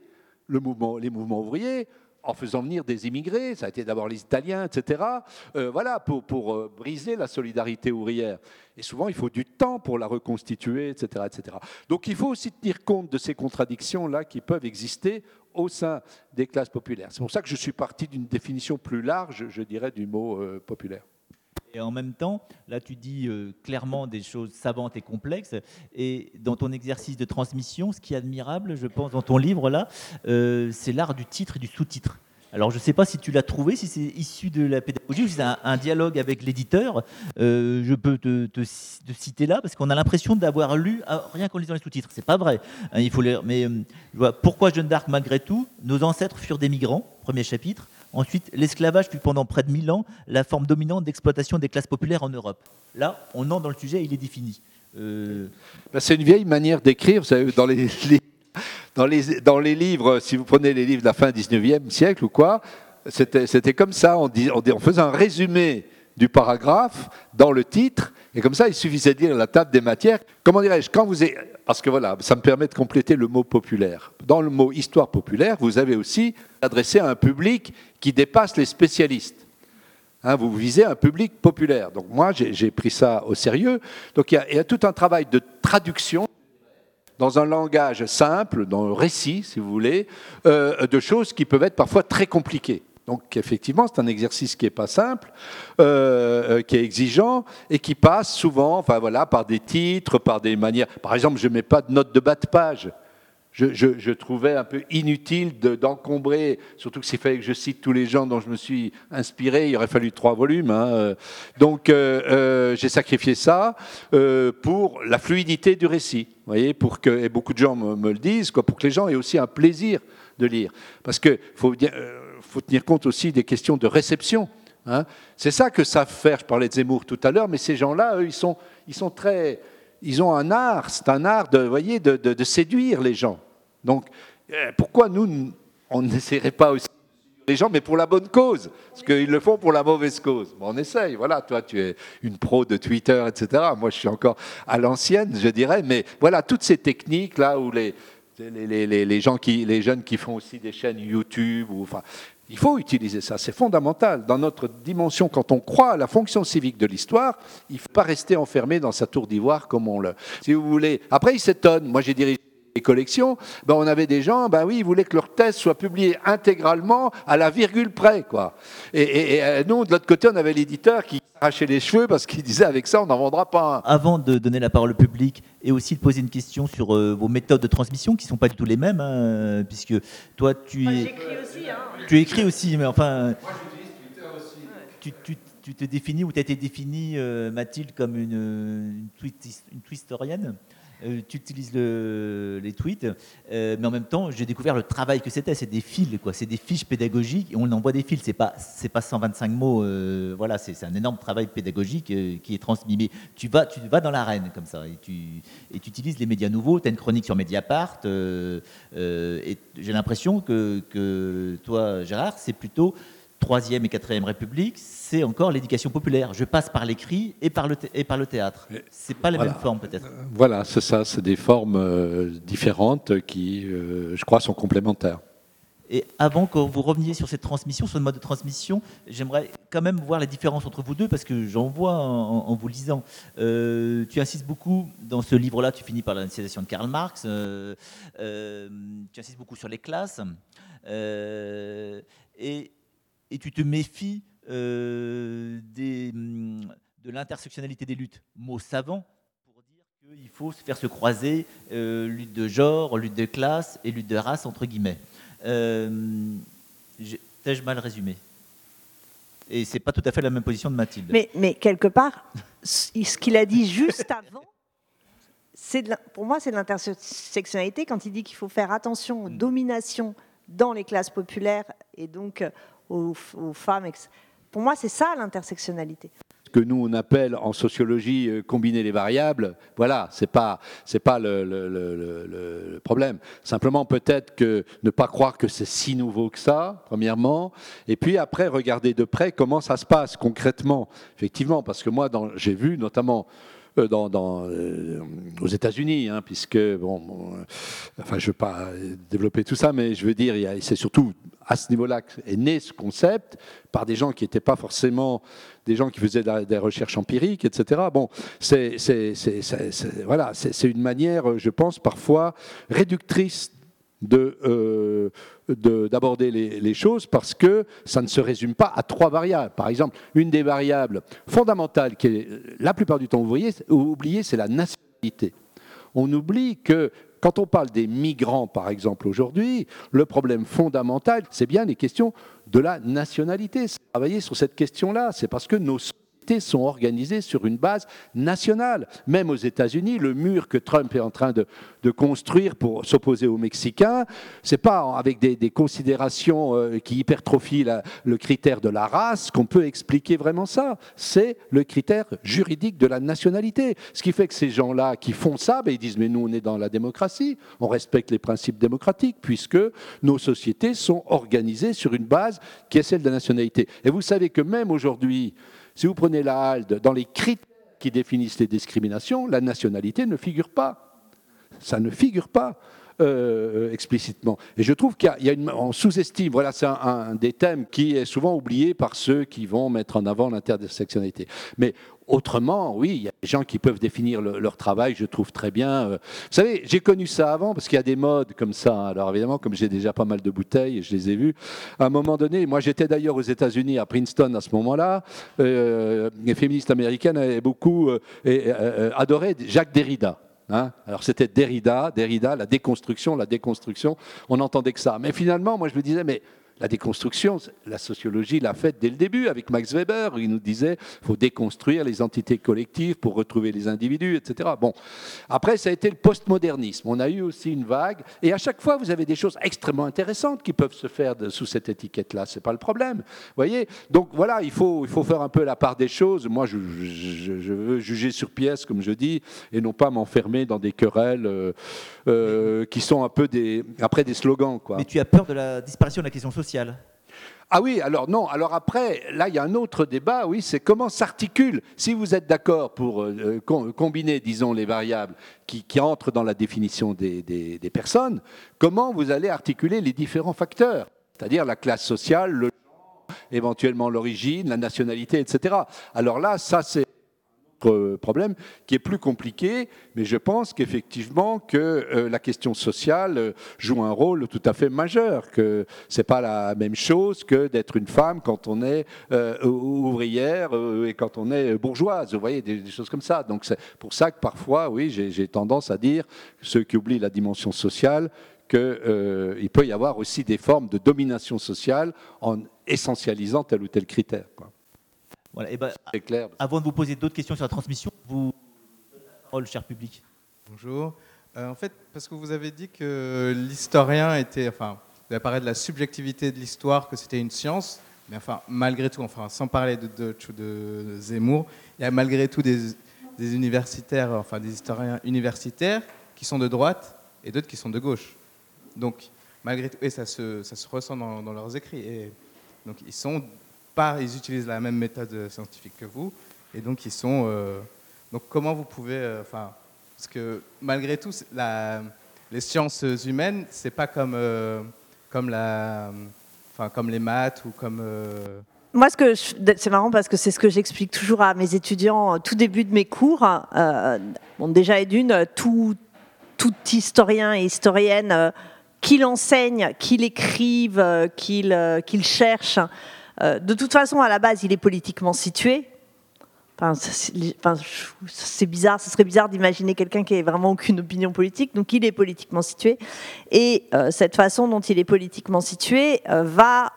Speaker 9: les mouvements ouvriers en faisant venir des immigrés, ça a été d'abord les Italiens, etc., euh, voilà, pour, pour euh, briser la solidarité ouvrière. Et souvent, il faut du temps pour la reconstituer, etc., etc. Donc il faut aussi tenir compte de ces contradictions-là qui peuvent exister au sein des classes populaires. C'est pour ça que je suis parti d'une définition plus large, je dirais, du mot euh, populaire.
Speaker 10: Et en même temps, là, tu dis euh, clairement des choses savantes et complexes. Et dans ton exercice de transmission, ce qui est admirable, je pense, dans ton livre, là, euh, c'est l'art du titre et du sous-titre. Alors, je ne sais pas si tu l'as trouvé, si c'est issu de la pédagogie, si c'est un, dialogue avec l'éditeur. Euh, je peux te, te- te citer là, parce qu'on a l'impression d'avoir lu, ah, rien qu'en lisant les sous-titres. C'est pas vrai. hein, il faut lire. Mais pourquoi Jeanne d'Arc, malgré tout Nos ancêtres furent des migrants, premier chapitre. Ensuite, l'esclavage fut pendant près de 1000 ans la forme dominante d'exploitation des classes populaires en Europe. Là, on entre dans le sujet, il est défini. Euh,
Speaker 9: c'est une vieille manière d'écrire. Vous savez, dans les, dans, les, dans les livres, si vous prenez les livres de la fin 19e siècle ou quoi, c'était comme ça. On, on faisait un résumé du paragraphe dans le titre, et comme ça, il suffisait de dire la table des matières. Comment dirais-je Quand vous êtes- parce que voilà, ça me permet de compléter le mot populaire. Dans le mot histoire populaire, vous avez aussi adressé un public qui dépasse les spécialistes. Hein, vous visez un public populaire. Donc moi, j'ai pris ça au sérieux. Donc il y, a, tout un travail de traduction dans un langage simple, dans le récit, si vous voulez, euh, de choses qui peuvent être parfois très compliquées. Donc effectivement, c'est un exercice qui n'est pas simple, euh, euh, qui est exigeant et qui passe souvent, enfin voilà, par des titres, par des manières. Par exemple, je ne mets pas de notes de bas de page. Je, trouvais un peu inutile de- d'encombrer, surtout que s'il fallait que je cite tous les gens dont je me suis inspiré, il aurait fallu trois volumes. hein. Donc euh, j'ai sacrifié ça pour la fluidité du récit, vous voyez, pour que, et beaucoup de gens me, me le disent, quoi, pour que les gens aient aussi un plaisir de lire. Parce qu'il faut, bien- faut tenir compte aussi des questions de réception. hein. C'est ça que savent faire, je parlais de Zemmour tout à l'heure, mais ces gens-là, eux, ils sont, ils sont très ils ont un art, c'est un art de, voyez, de, de- séduire les gens. Donc, euh, pourquoi nous, on n'essaierait pas aussi les gens, mais pour la bonne cause? Parce qu'ils le font pour la mauvaise cause. On essaye, voilà, toi, tu es une pro de Twitter, etc. Moi, je suis encore à l'ancienne, je dirais, mais voilà, toutes ces techniques, là, où les, les- les- les gens qui, les jeunes qui font aussi des chaînes YouTube, ou, enfin, il faut utiliser ça, c'est fondamental. Dans notre dimension, quand on croit à la fonction civique de l'histoire, il ne faut pas rester enfermé dans sa tour d'ivoire comme on le. Si vous voulez. Après, ils s'étonnent. Moi, j'ai dirigé des collections. Ben, on avait des gens, ben oui, ils voulaient que leur thèse soit publiée intégralement à la virgule près, quoi. Et, et- et, euh, nous, de l'autre côté, on avait l'éditeur qui arrachait les cheveux parce qu'il disait avec ça, on n'en vendra pas un.
Speaker 10: Avant de donner la parole au public et aussi de poser une question sur euh, vos méthodes de transmission qui ne sont pas du tout les mêmes, hein, puisque toi tu es... Tu écris aussi, mais enfin... Tu, tu- tu te définis ou tu as été définie, euh, Mathilde, comme une, une, tweet- une twistorienne. Euh, tu utilises le- les tweets, euh, mais en même temps, j'ai découvert le travail que c'était. C'est des fils, quoi. C'est des fiches pédagogiques. Et on envoie des fils. C'est pas, c'est pas 125 mots. euh, voilà, c'est un énorme travail pédagogique qui est transmis. Mais tu vas, tu vas dans l'arène comme ça, et tu, utilises les médias nouveaux. Tu as une chronique sur Mediapart. et j'ai l'impression que toi, Gérard, c'est plutôt troisième et quatrième République, c'est encore l'éducation populaire. Je passe par l'écrit et par le, et par le théâtre. C'est pas les
Speaker 9: Voilà.
Speaker 10: mêmes formes peut-être.
Speaker 9: Voilà, c'est ça, c'est des formes euh, différentes qui, euh, je crois, sont complémentaires.
Speaker 10: Et avant que vous reveniez sur cette transmission, sur le mode de transmission, j'aimerais quand même voir la différence entre vous deux, parce que j'en vois en, en vous lisant. Euh, tu insistes beaucoup dans ce livre-là, tu finis par la citation de Karl Marx, euh, euh, tu insistes beaucoup sur les classes, euh, et, et tu te méfies euh, des, hum, de l'intersectionnalité des luttes. Mot savant, pour dire qu'il faut se faire se croiser euh, lutte de genre, lutte de classe et lutte de race, entre guillemets. Euh, T'ai-je mal résumé? Et c'est pas tout à fait la même position de Mathilde.
Speaker 11: Mais, mais quelque part, ce qu'il a dit juste avant, de pour moi, c'est de l'intersectionnalité quand il dit qu'il faut faire attention aux dominations dans les classes populaires et donc euh, aux, femmes. Pour moi, c'est ça l'intersectionnalité
Speaker 9: que nous on appelle en sociologie euh, combiner les variables. Voilà, c'est pas c'est pas le, le, problème. Simplement peut-être que ne pas croire que c'est si nouveau que ça, premièrement, et puis après regarder de près comment ça se passe concrètement. Effectivement, parce que moi j'ai vu notamment dans, dans, euh, aux États-Unis, hein, puisque, bon, euh, enfin, je ne veux pas développer tout ça, mais je veux dire, c'est surtout à ce niveau-là est né ce concept par des gens qui n'étaient pas forcément des gens qui faisaient des recherches empiriques, etc. Bon, c'est voilà, c'est une manière, je pense, parfois réductrice de, d'aborder les, choses parce que ça ne se résume pas à trois variables. Par exemple, une des variables fondamentales qui est la plupart du temps oubliée, c'est la nationalité. On oublie que quand on parle des migrants, par exemple, aujourd'hui, le problème fondamental, c'est bien les questions de la nationalité. Travailler sur cette question-là, c'est parce que nos sont organisées sur une base nationale. Même aux États-Unis, le mur que Trump est en train de, construire pour s'opposer aux Mexicains, c'est pas avec des, considérations euh, qui hypertrophient le critère de la race qu'on peut expliquer vraiment ça. C'est le critère juridique de la nationalité. Ce qui fait que ces gens-là qui font ça, ben, ils disent mais nous on est dans la démocratie, on respecte les principes démocratiques puisque nos sociétés sont organisées sur une base qui est celle de la nationalité. Et vous savez que même aujourd'hui, si vous prenez la HALDE, dans les critères qui définissent les discriminations, la nationalité ne figure pas. Ça ne figure pas. Euh, explicitement. Et je trouve qu'il y a, une, sous-estime, voilà, c'est un, des thèmes qui est souvent oublié par ceux qui vont mettre en avant l'intersectionnalité. Mais autrement, oui, il y a des gens qui peuvent définir leur travail, je trouve très bien. Euh. Vous savez, j'ai connu ça avant parce qu'il y a des modes comme ça. Alors évidemment, comme j'ai déjà pas mal de bouteilles, je les ai vues. À un moment donné, moi j'étais d'ailleurs aux États-Unis, à Princeton à ce moment-là. Euh, les féministes américaines avaient beaucoup adoré Jacques Derrida. Hein. Alors c'était Derrida, Derrida, la déconstruction, la déconstruction, on n'entendait que ça. Mais finalement, moi je me disais, mais la déconstruction, la sociologie l'a faite dès le début avec Max Weber. Il nous disait faut déconstruire les entités collectives pour retrouver les individus, etc. Bon, après, ça a été le postmodernisme. On a eu aussi une vague. Et à chaque fois, vous avez des choses extrêmement intéressantes qui peuvent se faire sous cette étiquette-là. Ce n'est pas le problème. voyez? Donc voilà, il faut, il faut faire un peu la part des choses. Moi, je, veux juger sur pièce, comme je dis, et non pas m'enfermer dans des querelles euh, euh, qui sont un peu des, après des slogans. Quoi.
Speaker 10: Mais tu as peur de la disparition de la question sociale?
Speaker 9: Ah oui, alors non, alors après, là, il y a un autre débat, oui, c'est comment s'articule, si vous êtes d'accord pour euh, combiner, disons, les variables qui, entrent dans la définition des, personnes, comment vous allez articuler les différents facteurs, c'est-à-dire la classe sociale, le éventuellement l'origine, la nationalité, etc. Alors là, ça, c'est problème qui est plus compliqué, mais je pense qu'effectivement que euh, la question sociale euh, joue un rôle tout à fait majeur, que c'est pas la même chose que d'être une femme quand on est euh, ouvrière et quand on est bourgeoise, vous voyez, des, choses comme ça. Donc c'est pour ça que parfois, oui, j'ai tendance à dire, ceux qui oublient la dimension sociale, qu'il peut y avoir aussi des formes de domination sociale en essentialisant tel ou tel critère.
Speaker 10: Voilà, et ben, clair. Avant de vous poser d'autres questions sur la transmission, vous parole, cher public.
Speaker 13: Bonjour. Euh, en fait, parce que vous avez dit que l'historien était, enfin, vous avez parlé de la subjectivité de l'histoire, que c'était une science, mais enfin, malgré tout, enfin, sans parler de Deutsch ou de Zemmour, il y a malgré tout des, universitaires, enfin, des historiens universitaires qui sont de droite et d'autres qui sont de gauche. Donc, malgré tout, et ça se, ça se ressent dans, dans leurs écrits. Et donc, ils sont ils utilisent la même méthode scientifique que vous, et donc ils sont. Euh, donc comment vous pouvez, euh, enfin, parce que malgré tout, les sciences humaines, c'est pas comme euh, comme la, comme les maths ou comme
Speaker 11: moi, ce que c'est marrant parce que c'est ce que j'explique toujours à mes étudiants tout début de mes cours. bon, déjà et d'une, tout, tout historien et historienne, qu'il enseigne, qu'il écrive, qu'il qu'il cherche, euh, de toute façon, à la base, il est politiquement situé. C'est bizarre, ce serait bizarre d'imaginer quelqu'un qui n'ait vraiment aucune opinion politique. Donc, il est politiquement situé. Et euh, cette façon dont il est politiquement situé euh, va,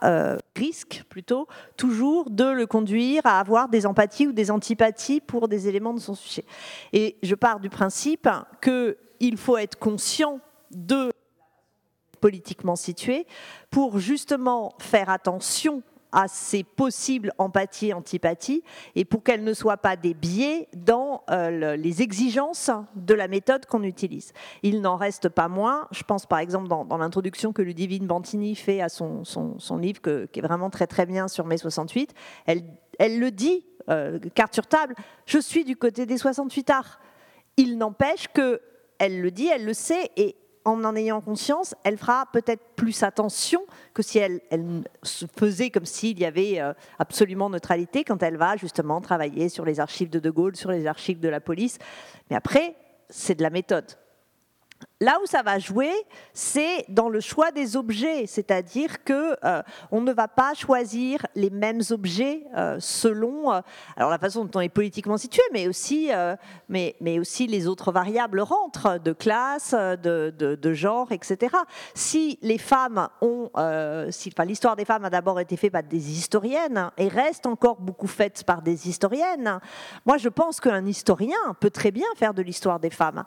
Speaker 11: risque plutôt, toujours de le conduire à avoir des empathies ou des antipathies pour des éléments de son sujet. Et je pars du principe qu'il faut être conscient de politiquement situé pour justement faire attention à ces possibles empathies antipathies et pour qu'elles ne soient pas des biais dans euh, les exigences de la méthode qu'on utilise. Il n'en reste pas moins, je pense par exemple dans, l'introduction que Ludivine Bantini fait à son, son, livre, qui est vraiment très très bien sur mai 68, elle, elle le dit, euh, carte sur table, je suis du côté des 68 arts. Il n'empêche que elle le dit, elle le sait, et en en ayant conscience, elle fera peut-être plus attention que si elle, elle faisait comme s'il y avait euh, absolument neutralité quand elle va justement travailler sur les archives de De Gaulle, sur les archives de la police. Mais après, c'est de la méthode. Là où ça va jouer, c'est dans le choix des objets, c'est-à-dire que euh, on ne va pas choisir les mêmes objets euh, selon euh, alors la façon dont on est politiquement situé, mais aussi, mais, mais, aussi les autres variables rentrent de classe, de, de, genre, etc. Si les femmes ont, si, l'histoire des femmes a d'abord été faite par des historiennes et reste encore beaucoup faite par des historiennes, moi je pense qu'un historien peut très bien faire de l'histoire des femmes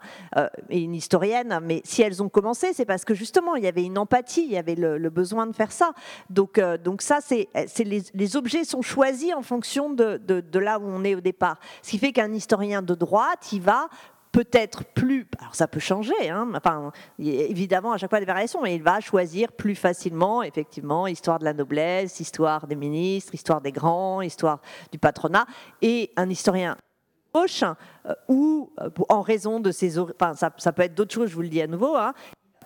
Speaker 11: et une historienne mais si elles ont commencé, c'est parce que justement, il y avait une empathie, il y avait le, besoin de faire ça. Donc, euh, donc ça, c'est les, les, objets sont choisis en fonction de, là où on est au départ. Ce qui fait qu'un historien de droite, il va peut-être plus, alors ça peut changer, hein, enfin, évidemment à chaque fois des variations, mais il va choisir plus facilement, effectivement, histoire de la noblesse, histoire des ministres, histoire des grands, histoire du patronat, et un historien euh, ou euh, en raison de ces... Enfin, ça, peut être d'autres choses, je vous le dis à nouveau, hein,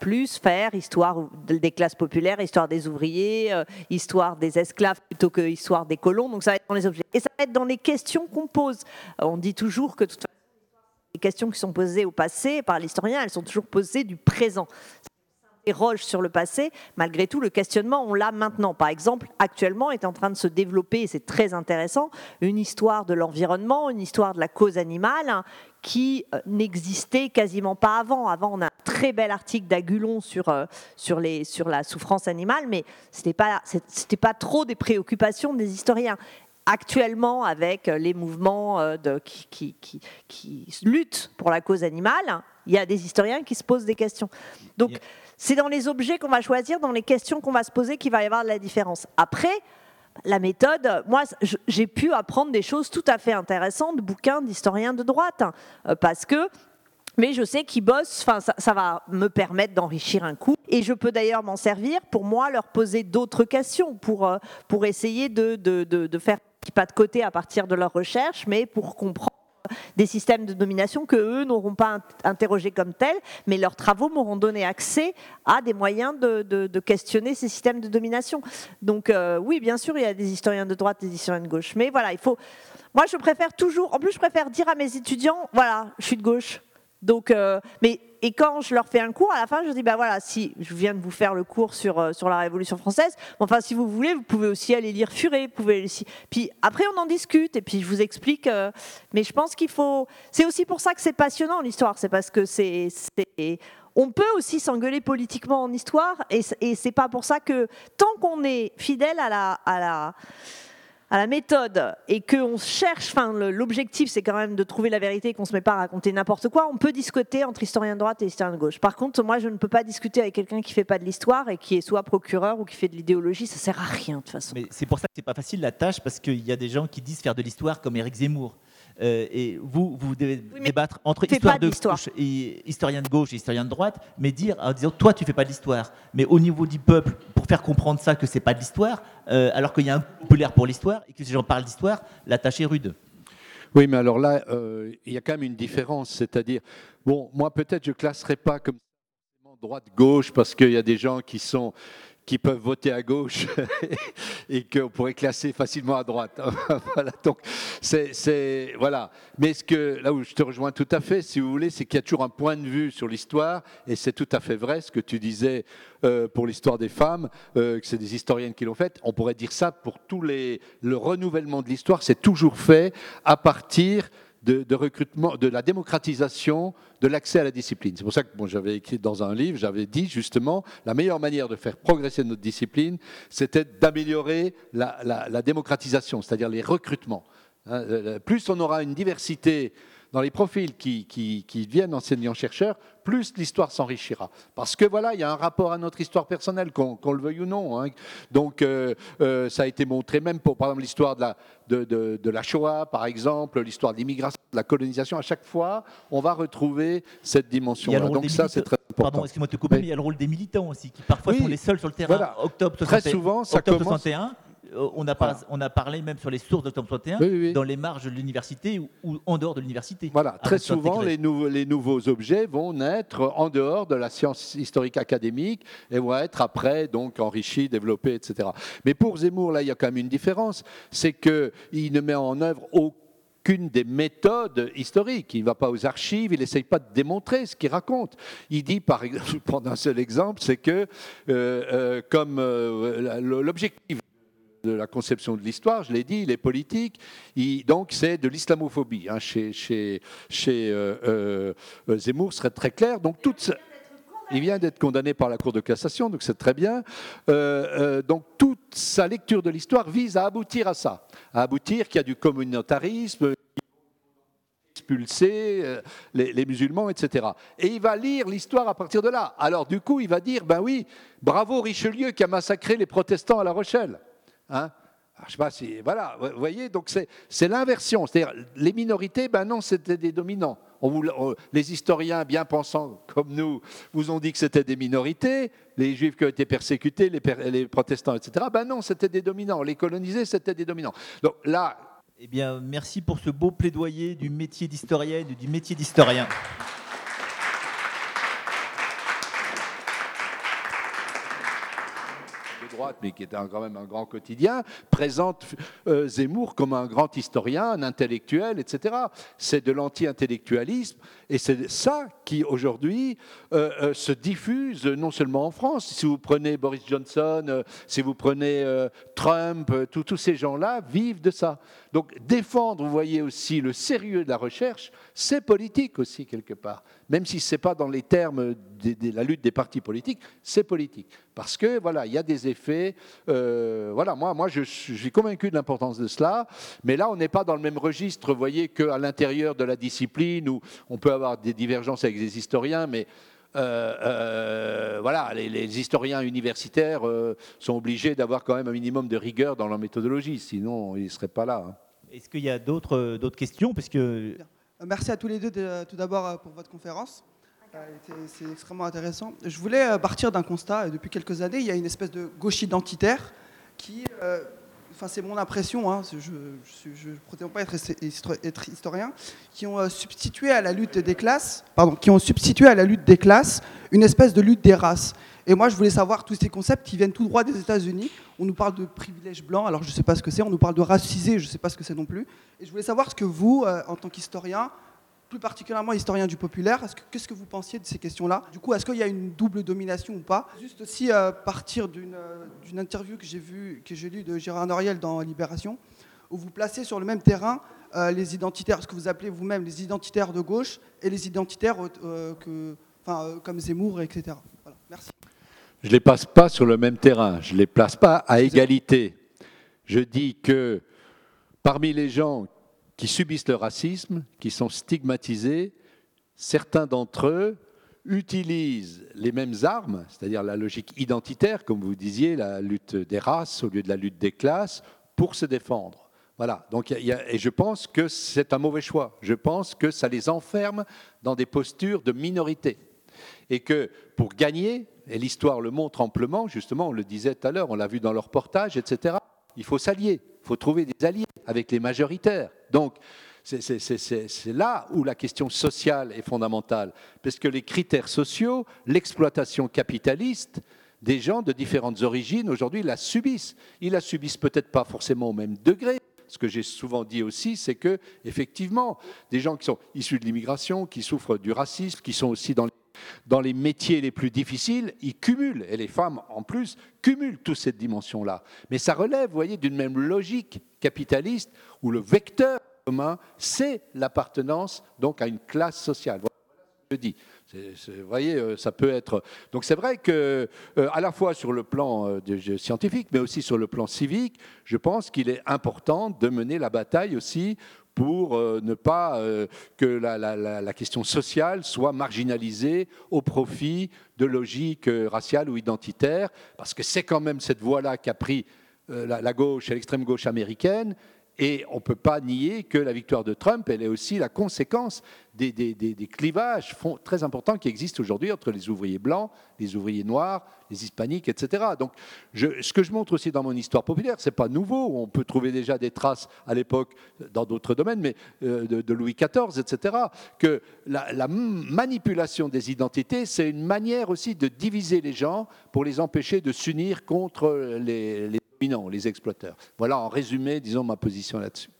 Speaker 11: plus faire histoire des classes populaires, histoire des ouvriers, euh, histoire des esclaves plutôt que histoire des colons. Donc ça va être dans les objets. Et ça va être dans les questions qu'on pose. On dit toujours que les questions qui sont posées au passé par l'historien, elles sont toujours posées du présent roches sur le passé, malgré tout, le questionnement, on l'a maintenant. Par exemple, actuellement est en train de se développer, et c'est très intéressant, une histoire de l'environnement, une histoire de la cause animale hein, qui euh, n'existait quasiment pas avant. Avant, on a un très bel article d'Agulon sur, euh, sur, sur la souffrance animale, mais ce n'était pas, pas trop des préoccupations des historiens actuellement avec les mouvements de, qui, qui, qui, luttent pour la cause animale, il y a des historiens qui se posent des questions. Donc, c'est dans les objets qu'on va choisir, dans les questions qu'on va se poser, qu'il va y avoir de la différence. Après, la méthode, moi, j'ai pu apprendre des choses tout à fait intéressantes bouquins d'historiens de droite, hein, euh, parce que mais je sais qu'ils bossent, enfin, ça, va me permettre d'enrichir un coup. Et je peux d'ailleurs m'en servir pour moi leur poser d'autres questions, pour, euh, pour essayer de, de, de, faire pas de côté à partir de leurs recherches, mais pour comprendre des systèmes de domination que eux n'auront pas interrogés comme tels, mais leurs travaux m'auront donné accès à des moyens de, questionner ces systèmes de domination. Donc euh, oui, bien sûr, il y a des historiens de droite, des historiens de gauche, mais voilà, il faut. Moi, je préfère toujours. En plus, je préfère dire à mes étudiants, voilà, je suis de gauche. Donc, euh, mais et quand je leur fais un cours, à la fin, je dis, ben voilà, si je viens de vous faire le cours sur, euh, sur la Révolution française, enfin, si vous voulez, vous pouvez aussi aller lire Furet, pouvez aussi... Puis après, on en discute, et puis je vous explique. Euh, mais je pense qu'il faut... C'est aussi pour ça que c'est passionnant, l'histoire. C'est parce que c'est... On peut aussi s'engueuler politiquement en histoire, et, et c'est pas pour ça que, tant qu'on est fidèle à la... À la à la méthode et qu'on cherche, enfin l'objectif c'est quand même de trouver la vérité, qu'on se met pas à raconter n'importe quoi, on peut discuter entre historien de droite et historien de gauche. Par contre, moi je ne peux pas discuter avec quelqu'un qui fait pas de l'histoire et qui est soit procureur ou qui fait de l'idéologie, ça sert à rien de toute façon.
Speaker 10: Mais c'est pour ça que c'est pas facile la tâche parce qu'il y a des gens qui disent faire de l'histoire comme Éric Zemmour. Euh, et vous, vous devez débattre entre histoire de gauche et historien de gauche et historien de droite, mais dire en disant toi tu fais pas de l'histoire, mais au niveau du peuple pour faire comprendre ça que c'est pas de l'histoire, euh, alors qu'il y a un populaire pour l'histoire et que ces gens parlent d'histoire, la tâche est rude.
Speaker 9: Oui, mais alors là, euh, il y a quand même une différence, c'est-à-dire, bon, moi peut-être je classerai pas comme droite-gauche parce qu'il y a des gens qui sont qui peuvent voter à gauche <laughs> et qu'on pourrait classer facilement à droite. <laughs> voilà, donc c'est voilà. Mais ce que là où je te rejoins tout à fait, si vous voulez, c'est qu'il y a toujours un point de vue sur l'histoire et c'est tout à fait vrai ce que tu disais euh, pour l'histoire des femmes, euh, que c'est des historiennes qui l'ont fait. On pourrait dire ça pour tous les le renouvellement de l'histoire, c'est toujours fait à partir de, recrutement, de la démocratisation de l'accès à la discipline. C'est pour ça que bon, j'avais écrit dans un livre, j'avais dit justement, la meilleure manière de faire progresser notre discipline, c'était d'améliorer la, démocratisation, c'est-à-dire les recrutements. Hein, euh, plus on aura une diversité dans les profils qui, qui, qui deviennent enseignants-chercheurs, plus l'histoire s'enrichira. Parce que voilà, il y a un rapport à notre histoire personnelle, qu'on le veuille ou non. hein. Donc euh, euh, ça a été montré même pour, par exemple, l'histoire de la, de, de- de la Shoah, par exemple, l'histoire de l'immigration, de la colonisation. À chaque fois, on va retrouver cette dimension-là. Donc ça, c'est très important.
Speaker 10: Pardon, excuse-moi de te couper, mais il y a le rôle des militants aussi, qui parfois
Speaker 9: Oui,
Speaker 10: sont les seuls sur le terrain.
Speaker 9: voilà.
Speaker 10: Octobre
Speaker 9: Très
Speaker 10: 61,
Speaker 9: souvent, ça
Speaker 10: octobre
Speaker 9: commence-
Speaker 10: 61, on a, par- on a parlé même sur les sources d'octobre 61,
Speaker 9: Oui, oui, oui.
Speaker 10: dans les marges de l'université ou, ou en dehors de l'université.
Speaker 9: Voilà, très souvent, les, nouveaux- les nouveaux objets vont naître en dehors de la science historique académique et vont être après donc enrichis, développés, etc. Mais pour Zemmour, là, il y a quand même une différence, c'est qu'il ne met en œuvre aucune des méthodes historiques. Il ne va pas aux archives, il n'essaye pas de démontrer ce qu'il raconte. Il dit, par exemple, <laughs> je vais prendre un seul exemple, c'est que euh, euh, comme euh, l'objectif de la conception de l'histoire, je l'ai dit, il est politique, il- donc c'est de l'islamophobie. hein, chez chez, chez euh, euh, Zemmour, ce serait très clair. Donc toute il vient d'être condamné par la Cour de cassation, donc c'est très bien. Euh, donc toute sa lecture de l'histoire vise à aboutir à ça, à aboutir qu'il y a du communautarisme, expulser les, les musulmans, etc. Et il va lire l'histoire à partir de là. Alors du coup, il va dire, ben oui, bravo Richelieu qui a massacré les protestants à La Rochelle. Hein? Alors, je sais pas si, voilà, vous voyez, donc c'est l'inversion. C'est-à-dire, les minorités, ben non, c'était des dominants. Les historiens bien pensants comme nous vous ont dit que c'était des minorités, les juifs qui ont été persécutés, les, per- les protestants, etc. Ben non, c'était des dominants. Les colonisés, c'était des dominants. Donc là,
Speaker 10: Eh bien, merci pour ce beau plaidoyer du métier d'historienne et du métier d'historien.
Speaker 9: Mais qui était quand même un grand quotidien, présente euh, Zemmour comme un grand historien, un intellectuel, etc. C'est de l'anti-intellectualisme, et c'est ça qui aujourd'hui euh, euh, se diffuse non seulement en France. Si vous prenez Boris Johnson, si vous prenez Trump, tous ces gens-là vivent de ça. Donc défendre, vous voyez aussi le sérieux de la recherche, c'est politique aussi quelque part. Même si ce n'est pas dans les termes de, la lutte des partis politiques, c'est politique. Parce que voilà, il y a des effets. euh, voilà, moi, moi je, suis- convaincu de l'importance de cela. Mais là, on n'est pas dans le même registre, vous voyez, qu'à l'intérieur de la discipline où on peut avoir des divergences avec des historiens, mais euh, euh, voilà, les, historiens universitaires sont obligés d'avoir quand même un minimum de rigueur dans leur méthodologie, sinon ils ne seraient pas là. hein.
Speaker 10: Est-ce qu'il y a d'autres questions? Parce que
Speaker 14: Merci à tous les deux de- tout d'abord euh, pour votre conférence. Euh, C'est extrêmement intéressant. Je voulais euh, partir d'un constat. Euh, Depuis quelques années, il y a une espèce de gauche identitaire qui, euh, enfin c'est mon impression, hein, je ne prétends pas être, être historien, qui ont euh, substitué à la lutte des classes, pardon, qui ont substitué à la lutte des classes une espèce de lutte des races. Et moi, je voulais savoir tous ces concepts qui viennent tout droit des États-Unis. On nous parle de privilège blanc, alors je ne sais pas ce que c'est. On nous parle de racisé, je ne sais pas ce que c'est non plus. Et je voulais savoir ce que vous, euh, en tant qu'historien, plus particulièrement historien du populaire, est-ce que- qu'est-ce que vous pensiez de ces questions-là? Du coup, est-ce qu'il y a une double domination ou pas? Juste aussi euh, partir d'une euh, interview que j'ai lue de Gérard Noriel dans Libération, où vous placez sur le même terrain euh, les identitaires, ce que vous appelez vous-même les identitaires de gauche et les identitaires que, comme Zemmour, etc. Merci.
Speaker 9: Je ne les place pas sur le même terrain, je ne les place pas à égalité. Je dis que parmi les gens qui subissent le racisme, qui sont stigmatisés, certains d'entre eux utilisent les mêmes armes, c'est-à-dire la logique identitaire, comme vous disiez, la lutte des races au lieu de la lutte des classes, pour se défendre. Voilà. Donc, y a- et je pense que c'est un mauvais choix. Je pense que ça les enferme dans des postures de minorité. Et que pour gagner, et l'histoire le montre amplement, justement, on le disait tout à l'heure, on l'a vu dans le reportage, etc., il faut s'allier, il faut trouver des alliés avec les majoritaires. Donc, c'est- là où la question sociale est fondamentale, parce que les critères sociaux, l'exploitation capitaliste, des gens de différentes origines, aujourd'hui, la subissent. Ils la subissent peut-être pas forcément au même degré. Ce que j'ai souvent dit aussi, c'est que, effectivement, des gens qui sont issus de l'immigration, qui souffrent du racisme, qui sont aussi dans les, dans les métiers les plus difficiles, ils cumulent, et les femmes en plus, cumulent toute cette dimension-là. Mais ça relève, vous voyez, d'une même logique capitaliste où le vecteur commun, c'est l'appartenance donc à une classe sociale. Voilà ce que je dis. Vous voyez, euh, ça peut être. Donc c'est vrai que, euh, à la fois sur le plan euh, scientifique, mais aussi sur le plan civique, je pense qu'il est important de mener la bataille aussi pour euh, ne pas euh, que la, question sociale soit marginalisée au profit de logiques euh, raciales ou identitaires, parce que c'est quand même cette voie-là qu'a pris la gauche et l'extrême gauche américaine. Et on ne peut pas nier que la victoire de Trump, elle est aussi la conséquence des, des- des- clivages très importants qui existent aujourd'hui entre les ouvriers blancs, les ouvriers noirs, les hispaniques, etc. Donc, ce que je montre aussi dans mon histoire populaire, c'est pas nouveau. On peut trouver déjà des traces à l'époque dans d'autres domaines, mais euh, de, Louis XIV, etc. Que la, manipulation des identités, c'est une manière aussi de diviser les gens pour les empêcher de s'unir contre les dominants, les exploiteurs. Voilà en résumé, disons, ma position là-dessus.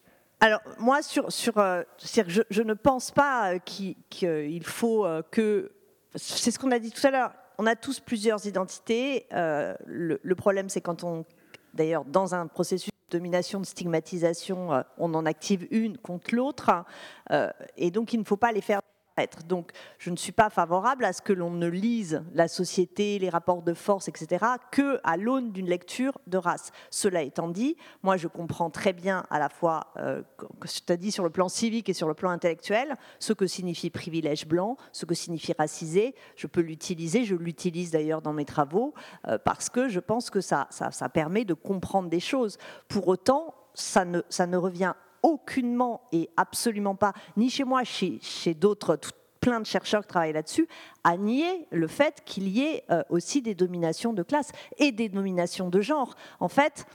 Speaker 11: Alors, moi, sur, sur, euh, je, ne pense pas euh, qu'il qu'il faut euh, que. C'est ce qu'on a dit tout à l'heure. On a tous plusieurs identités. Euh, le, problème, c'est quand on. D'ailleurs, dans un processus de domination, de stigmatisation, euh, on en active une contre l'autre. Euh, et donc, il ne faut pas les faire Donc, je ne suis pas favorable à ce que l'on ne lise la société, les rapports de force, etc., que à l'aune d'une lecture de race. Cela étant dit, moi, je comprends très bien à la fois, euh, dit sur le plan civique et sur le plan intellectuel, ce que signifie privilège blanc, ce que signifie racisé. Je peux l'utiliser, je l'utilise d'ailleurs dans mes travaux, euh, parce que je pense que ça, ça, ça permet de comprendre des choses. Pour autant, ça ne, ça ne revient aucunement et absolument pas, ni chez moi, chez, chez d'autres, plein de chercheurs qui travaillent là-dessus, à nier le fait qu'il y ait euh, aussi des dominations de classe et des dominations de genre. En fait,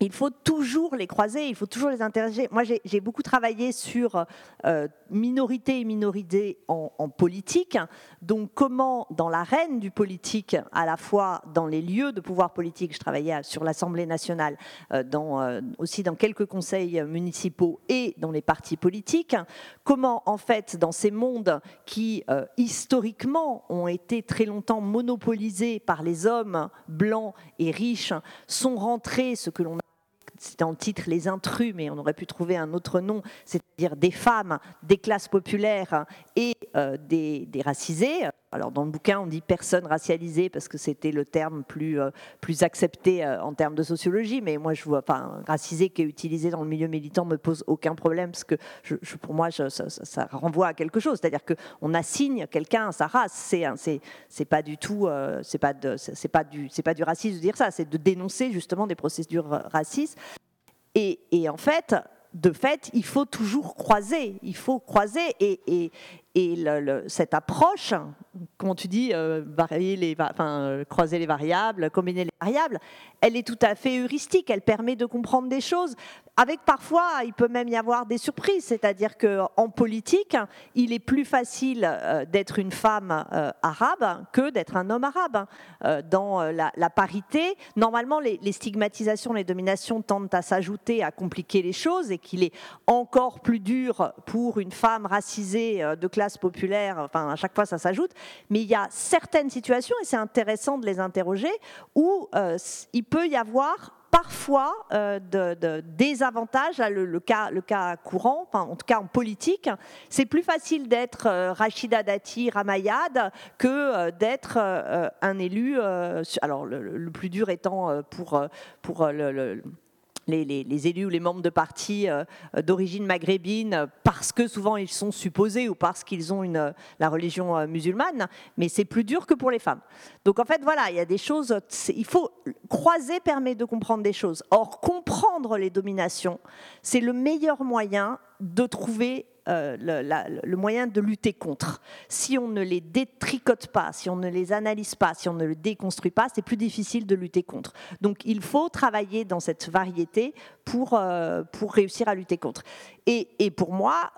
Speaker 11: il faut toujours les croiser, il faut toujours les interroger. Moi, j'ai beaucoup travaillé sur euh, minorité et minorité en, politique. Donc, comment, dans l'arène du politique, à la fois dans les lieux de pouvoir politique, je travaillais sur l'Assemblée nationale, euh, euh, aussi dans quelques conseils municipaux et dans les partis politiques, comment, en fait, dans ces mondes qui, historiquement, ont été très longtemps monopolisés par les hommes blancs et riches, sont rentrés ce que l'on c'était en titre les intrus, mais on aurait pu trouver un autre nom, c'est-à-dire des femmes, des classes populaires et euh, des, des racisés. Alors dans le bouquin, on dit personnes racialisées parce que c'était le terme plus, euh, plus accepté euh, en termes de sociologie, mais moi je vois, enfin, racisé qui est utilisé dans le milieu militant me pose aucun problème parce que pour moi ça, renvoie à quelque chose, c'est-à-dire que on assigne quelqu'un à sa race, c'est c'est c'est pas du tout, c'est pas c'est c'est pas du c'est pas du racisme de dire ça, c'est de dénoncer justement des procédures racistes. Et, en fait, de fait, il faut toujours croiser. Il faut croiser et, cette approche, comment tu dis, euh, euh, croiser les variables, combiner les variables, elle est tout à fait heuristique. Elle permet de comprendre des choses. Avec parfois, il peut même y avoir des surprises. C'est-à-dire que en politique, il est plus facile euh, d'être une femme arabe que d'être un homme arabe. Dans la, parité, normalement, les, stigmatisations, les dominations tendent à s'ajouter, à compliquer les choses, et qu'il est encore plus dur pour une femme racisée de classe populaire. Enfin, à chaque fois, ça s'ajoute. Mais il y a certaines situations, et c'est intéressant de les interroger, où euh, il peut y avoir parfois euh, de, de désavantages, Là, le, cas, le cas courant, en tout cas en politique, c'est plus facile d'être euh, Rachida Dati, Ramayad, que d'être un élu, alors le, plus dur étant pour, pour le- les, élus ou les membres de partis euh, euh, d'origine maghrébine parce que souvent ils sont supposés ou parce qu'ils ont euh, la religion musulmane, mais c'est plus dur que pour les femmes. Donc en fait, voilà, il y a des choses, il faut croiser permet de comprendre des choses. Or, comprendre les dominations, c'est le meilleur moyen de trouver euh, le, moyen de lutter contre. Si on ne les détricote pas, si on ne les analyse pas, si on ne les déconstruit pas, c'est plus difficile de lutter contre. Donc il faut travailler dans cette variété pour, euh, pour réussir à lutter contre. Et, et pour moi,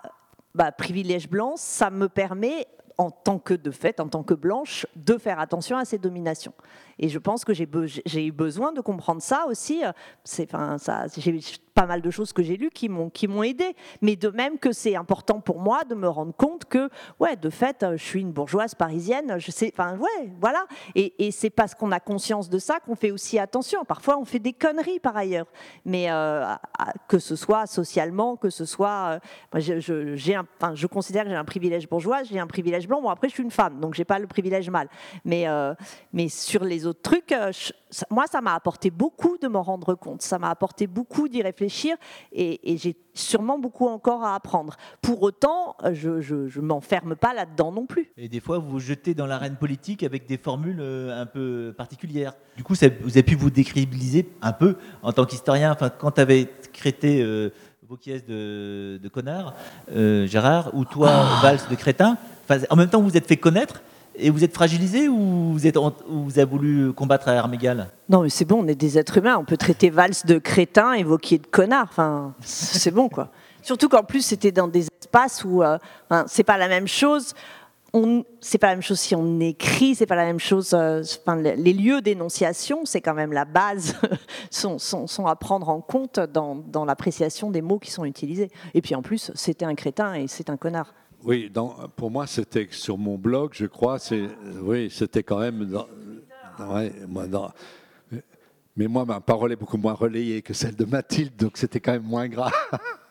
Speaker 11: bah, privilège blanc, ça me permet en tant que de fait, en tant que blanche, de faire attention à ces dominations. Et je pense que j'ai eu besoin de comprendre ça aussi. euh, pas mal de choses que j'ai lues qui m'ont qui m'ont aidé. Mais de même que c'est important pour moi de me rendre compte que, ouais, de fait, euh, je suis une bourgeoise parisienne. Je sais, enfin, ouais, voilà. Et, c'est parce qu'on a conscience de ça qu'on fait aussi attention. Parfois, on fait des conneries par ailleurs, mais euh, que ce soit socialement, que ce soit, euh, je, j'ai enfin, je considère que j'ai un privilège bourgeois, j'ai un privilège blanc. Bon, après, je suis une femme, donc j'ai pas le privilège mâle. Mais, mais sur les autres trucs, moi, ça m'a apporté beaucoup de m'en rendre compte. Ça m'a apporté beaucoup d'y réfléchir réfléchir et, et j'ai sûrement beaucoup encore à apprendre. Pour autant, je ne m'enferme pas là-dedans non plus.
Speaker 10: Et des fois, vous vous jetez dans l'arène politique avec des formules euh, un peu particulières. Du coup, ça, vous avez pu vous décrédibiliser un peu en tant qu'historien. Enfin, quand tu avais traité euh, vos pièces de, de connard, euh, Gérard, ou toi, ah. Valls de crétin, en même temps, vous vous êtes fait connaître. Et vous êtes fragilisé ou vous, êtes, vous avez voulu combattre à armes égales?
Speaker 11: Non, mais c'est bon, on est des êtres humains. On peut traiter Valls de crétin, évoquer de connard. Enfin, c'est bon, quoi. <laughs> Surtout qu'en plus, c'était dans des espaces où euh, enfin, c'est pas la même chose. C'est pas la même chose si on écrit, c'est pas la même chose. Euh, enfin, les lieux d'énonciation, c'est quand même la base, <laughs> sont, sont, sont, à prendre en compte dans, dans l'appréciation des mots qui sont utilisés. Et puis en plus, c'était un crétin et c'est un connard.
Speaker 9: Oui, pour moi, c'était sur mon blog, je crois. oui, c'était quand même. Mais moi, ma parole est beaucoup moins relayée que celle de Mathilde, donc c'était quand même moins grave.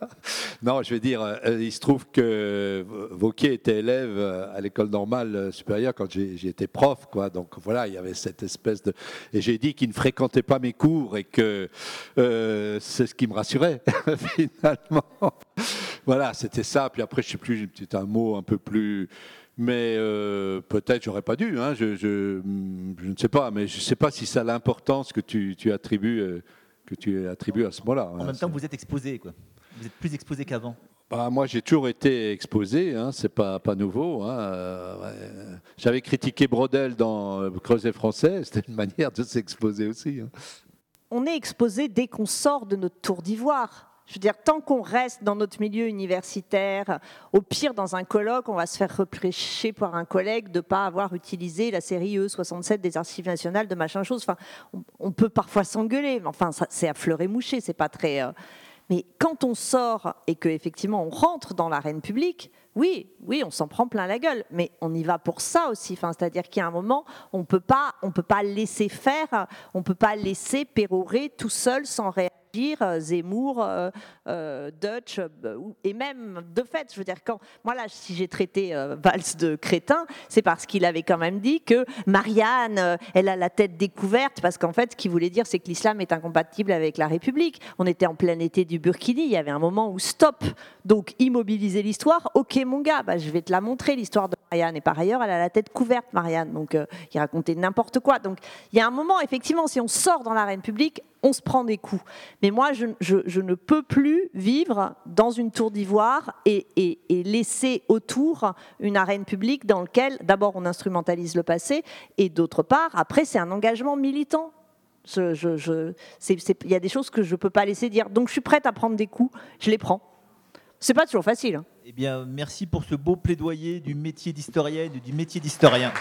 Speaker 9: <laughs> non, je veux dire, euh, il se trouve que Vauquier était élève euh, à l'école normale euh, supérieure quand j'ai été prof, quoi. Donc voilà, il y avait cette espèce de. Et j'ai dit qu'il ne fréquentait pas mes cours et que c'est ce qui me rassurait <laughs> finalement. voilà, c'était ça. Puis après, je sais plus, c'était un mot un peu plus. Mais peut-être j'aurais pas dû. Hein. Je, je, ne sais pas, mais je ne sais pas si ça a l'importance que tu, tu attribues que tu attribues à ce moment-là.
Speaker 10: En même temps, vous êtes exposé, quoi. Vous êtes plus exposé qu'avant.
Speaker 9: Bah, moi, j'ai toujours été exposé, hein, c'est pas, pas nouveau. Hein, euh, J'avais critiqué Brodel dans euh, Creuset français, <laughs> c'était une manière de s'exposer aussi. Hein.
Speaker 11: On est exposé dès qu'on sort de notre tour d'ivoire. Je veux dire, tant qu'on reste dans notre milieu universitaire, au pire, dans un colloque, on va se faire reprêcher par un collègue de ne pas avoir utilisé la série E67 des archives nationales de machin chose. Enfin, on, peut parfois s'engueuler, mais enfin, c'est à fleur et moucher, c'est pas très. Euh, mais quand on sort et qu'effectivement on rentre dans l'arène publique, oui, oui, on s'en prend plein la gueule, mais on y va pour ça aussi. Enfin, c'est-à-dire qu'il y a un moment, on peut pas, on peut pas laisser faire, on peut pas laisser pérorer tout seul sans réagir euh, Zemmour, euh, euh, Dutch, et même de fait, je veux dire, quand moi là, si j'ai traité Valls de crétin, c'est parce qu'il avait quand même dit que Marianne, elle a la tête découverte, parce qu'en fait, ce qu'il voulait dire, c'est que l'islam est incompatible avec la République. On était en plein été du Burkini, il y avait un moment où stop, donc immobiliser l'histoire. Ok, mon gars, bah, je vais te la montrer l'histoire de Marianne. Et par ailleurs, elle a la tête couverte, Marianne, donc il racontait n'importe quoi. Donc il y a un moment, effectivement, si on sort dans l'arène publique, on se prend des coups. Mais moi, je, ne peux plus vivre dans une tour d'ivoire et, laisser autour une arène publique dans laquelle, d'abord, on instrumentalise le passé, et d'autre part, après, c'est un engagement militant. Il y a des choses que je ne peux pas laisser dire. Donc, je suis prête à prendre des coups, je les prends. C'est pas toujours facile. Hein.
Speaker 10: Eh bien, merci pour ce beau plaidoyer du métier d'historienne, du métier d'historien.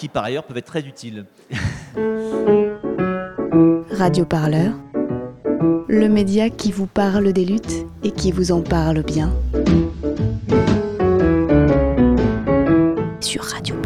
Speaker 10: Qui par ailleurs peuvent être très utiles.
Speaker 15: Radio Parleur, le média qui vous parle des luttes et qui vous en parle bien. Sur Radio